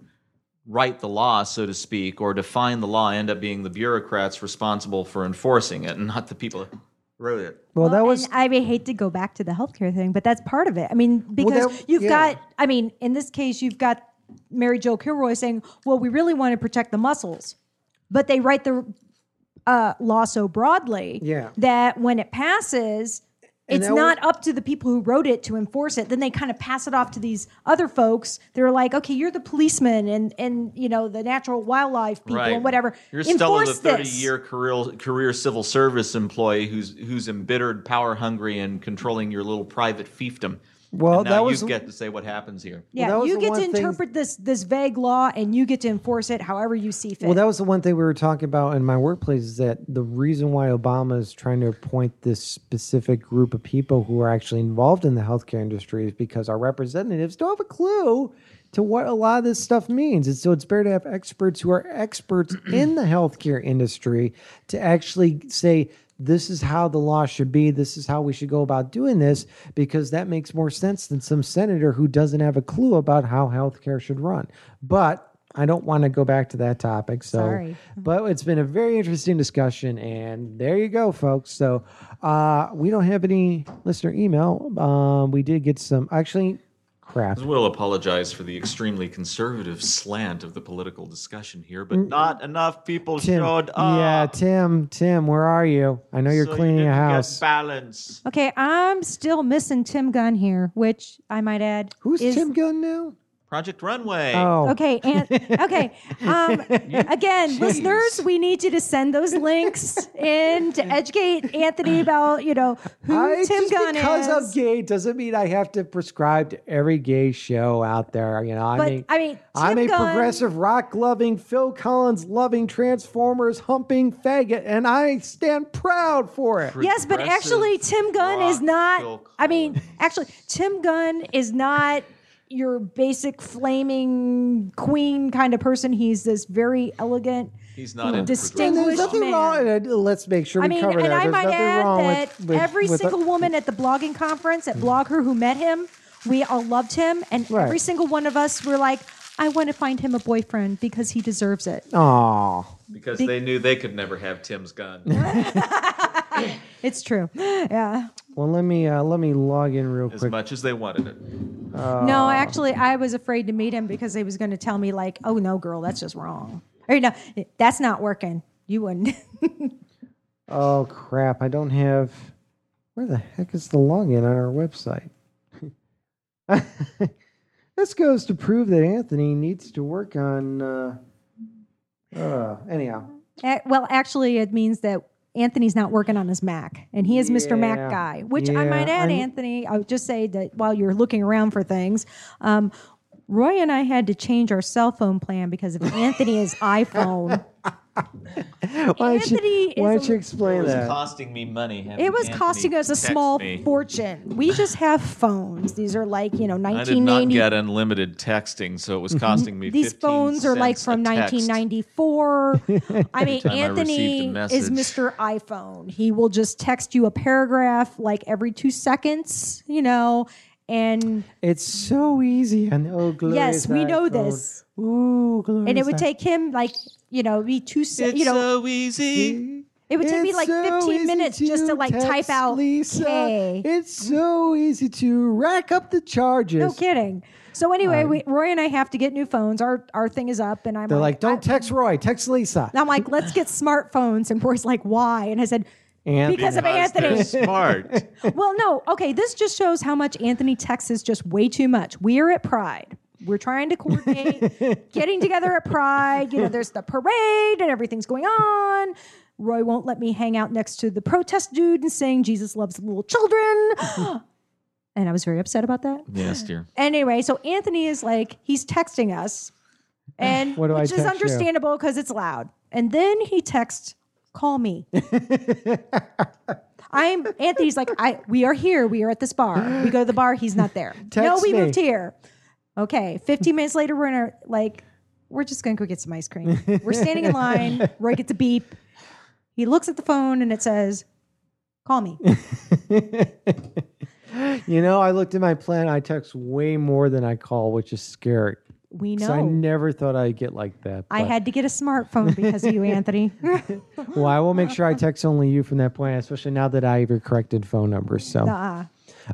write the law, so to speak, or define the law, end up being the bureaucrats responsible for enforcing it, and not the people who wrote it. well, that was I hate to go back to the healthcare thing, but that's part of it. I mean, because that- you've yeah. got, I mean, in this case, you've got Mary Jo Kilroy saying, well, we really want to protect the mussels. but they write the uh, law so broadly Yeah. that when it passes, And it's that not up to the people who wrote it to enforce it. Then they kind of pass it off to these other folks. They're like, okay, you're the policeman and and you know the natural wildlife people and whatever. You're still the Enforce thirty this. year career career civil service employee who's who's embittered, power hungry, and controlling your little private fiefdom. Well, And now that was- you get to say what happens here. Yeah, that was you get one to thing- interpret this this vague law, and you get to enforce it however you see fit. Well, that was the one thing we were talking about in my workplace is that the reason why Obama is trying to appoint this specific group of people who are actually involved in the healthcare industry is because our representatives don't have a clue to what a lot of this stuff means. And so it's better to have experts who are experts in the healthcare industry to actually say, this is how the law should be. This is how we should go about doing this because that makes more sense than some senator who doesn't have a clue about how healthcare should run. But I don't want to go back to that topic. So, Sorry. but it's been a very interesting discussion, and there you go, folks. So, uh, we don't have any listener email. Um, we did get some. Actually, crap. We'll apologize for the extremely conservative slant of the political discussion here, but not enough people Mm. Tim, showed up. yeah, Tim, Tim, where are you? I know you're so cleaning didn't a get house. balance. okay, I'm still missing Tim Gunn here, which I might add. Who's is, Tim Gunn now? Project Runway. Oh, Okay, and okay. Um, again, listeners, we need you to send those links in to educate Anthony about you know who I, Tim just Gunn because is. I'm gay doesn't mean I have to prescribe to every gay show out there. You know, I but mean, I mean, Tim I'm a Gunn, progressive rock loving, Phil Collins loving, Transformers humping faggot, and I stand proud for it. Yes, but actually, Tim Gunn is not. I mean, actually, Tim Gunn is not your basic flaming queen kind of person. He's this very elegant. He's not in Distinct- And there's Distinguished nothing man. wrong. and, Let's make sure we I mean, cover and that. I There's might add wrong that with, with every with single woman at the blogging conference at BlogHer who met him, we all loved him, and Right. every single one of us were like, I want to find him a boyfriend because he deserves it. Aw. because they knew they could never have Tim's gun. It's true. Yeah. Well, let me uh, let me log in real quick. as quick. much as they wanted it. No, actually, I was afraid to meet him because he was going to tell me like, "Oh no, girl, that's just wrong." Or no, that's not working. You wouldn't. Oh crap! I don't have. Where the heck is the login on our website? this goes to prove that Anthony needs to work on. Uh, uh, anyhow, well, actually, it means that Anthony's not working on his Mac, and he is Mr. Mac guy. Which I might add, I'm- Anthony, I would just say that while you're looking around for things, um, Roy and I had to change our cell phone plan because of Anthony's iPhone. Why don't Anthony you, why is don't you a- explain It was that? costing me money. having It was Anthony costing us a text small me. fortune. We just have phones. These are like you know I did not 1990. get unlimited texting, so it was mm-hmm. costing me. These 15 phones are like cents from text. 1994. I mean, time I Anthony received a is message. Mr. iPhone. He will just text you a paragraph like every two seconds, you know, and It's so easy. And oh, glorious yes, we know iPhone. this. Ooh, glorious And it would take him like, you know, be two, se- It's you know, so easy. it would take me like 15 easy minutes just to like type out Lisa. K. It's so easy to rack up the charges. No kidding. So anyway, we, Roy and I have to get new phones. Our our thing is up, and I'm They're like, don't I- text Roy, text Lisa. I'm like, let's get smartphones, and Roy's like, why? And I said, And because of Because they're Anthony. smart. well, no, okay, this just shows how much Anthony texts is just way too much. We are at Pride. We're trying to coordinate getting together at Pride. You know, there's the parade and everything's going on. Roy won't let me hang out next to the protest dude and sing Jesus loves little children. and I was very upset about that. yes, dear. Anyway, so Anthony is like, he's texting us, and What do I which is text you? understandable because it's loud. And then he texts, "Call me." I'm Anthony's like, I we are here. We are at this bar. We go to the bar. He's not there. no, Text we me. moved here. Okay, 15 minutes later, we're in our like, we're just gonna go get some ice cream. We're standing in line. Roy gets a beep. He looks at the phone and it says, "Call me." you know, I looked at my plan. I text way more than I call, which is scary. We know. I never thought I'd get like that. I but- had to get a smartphone because of you, Anthony. Well, I will make sure I text only you from that point, especially now that I have your corrected phone number. So, Nuh-uh.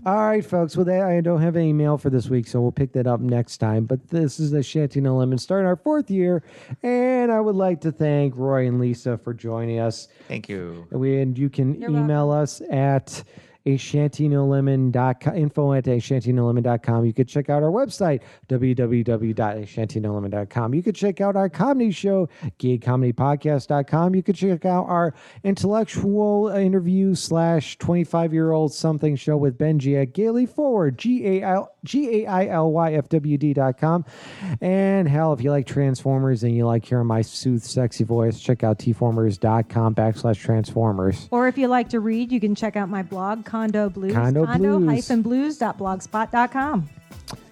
All right, folks. Well, that, I don't have any mail for this week, so we'll pick that up next time. But this is the Shanty No Lemon starting our fourth year, and I would like to thank Roy and Lisa for joining us. Thank you. We, and you can You're email us at ashantinolemon.com, info at ashantinolemon.com. You could check out our website, www.ashantinolemon.com. You could check out our comedy show, gaycomedypodcast.com. You could check out our intellectual interview slash 25 year old something show with Benji at Gaily Forward, G-A-I- G-A-I-L-Y-F-W-D.com. And hell, if you like Transformers and you like hearing my soothed, sexy voice, check out tformers.com backslash Transformers. Or if you like to read, you can check out my blog, Condo Blues. Condo Blues. blues.blogspot.com.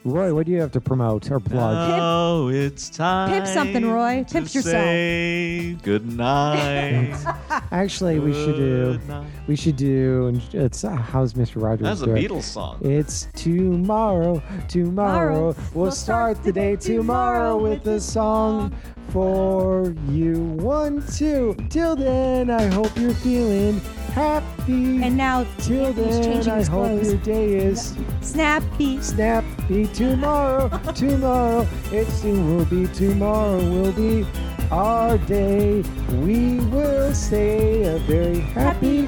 Roy, what do you have to promote or plug? Oh, it's time. Pimp something, Roy. to Pimp yourself. Say good night. Actually, we should do. Night. We should do. and It's uh, how's Mr. Rogers That's a? Beatles song. It's tomorrow, tomorrow. We'll start the day tomorrow with a song for you. One, two. Till then, I hope you're feeling happy. And now till Anthony's then, changing I his hope clothes. your day is Snappy. snappy. Tomorrow, tomorrow. It soon will be tomorrow. Will be our day. We will say a very happy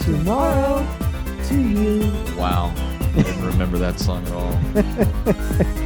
tomorrow to you. Wow. I didn't remember that song at all.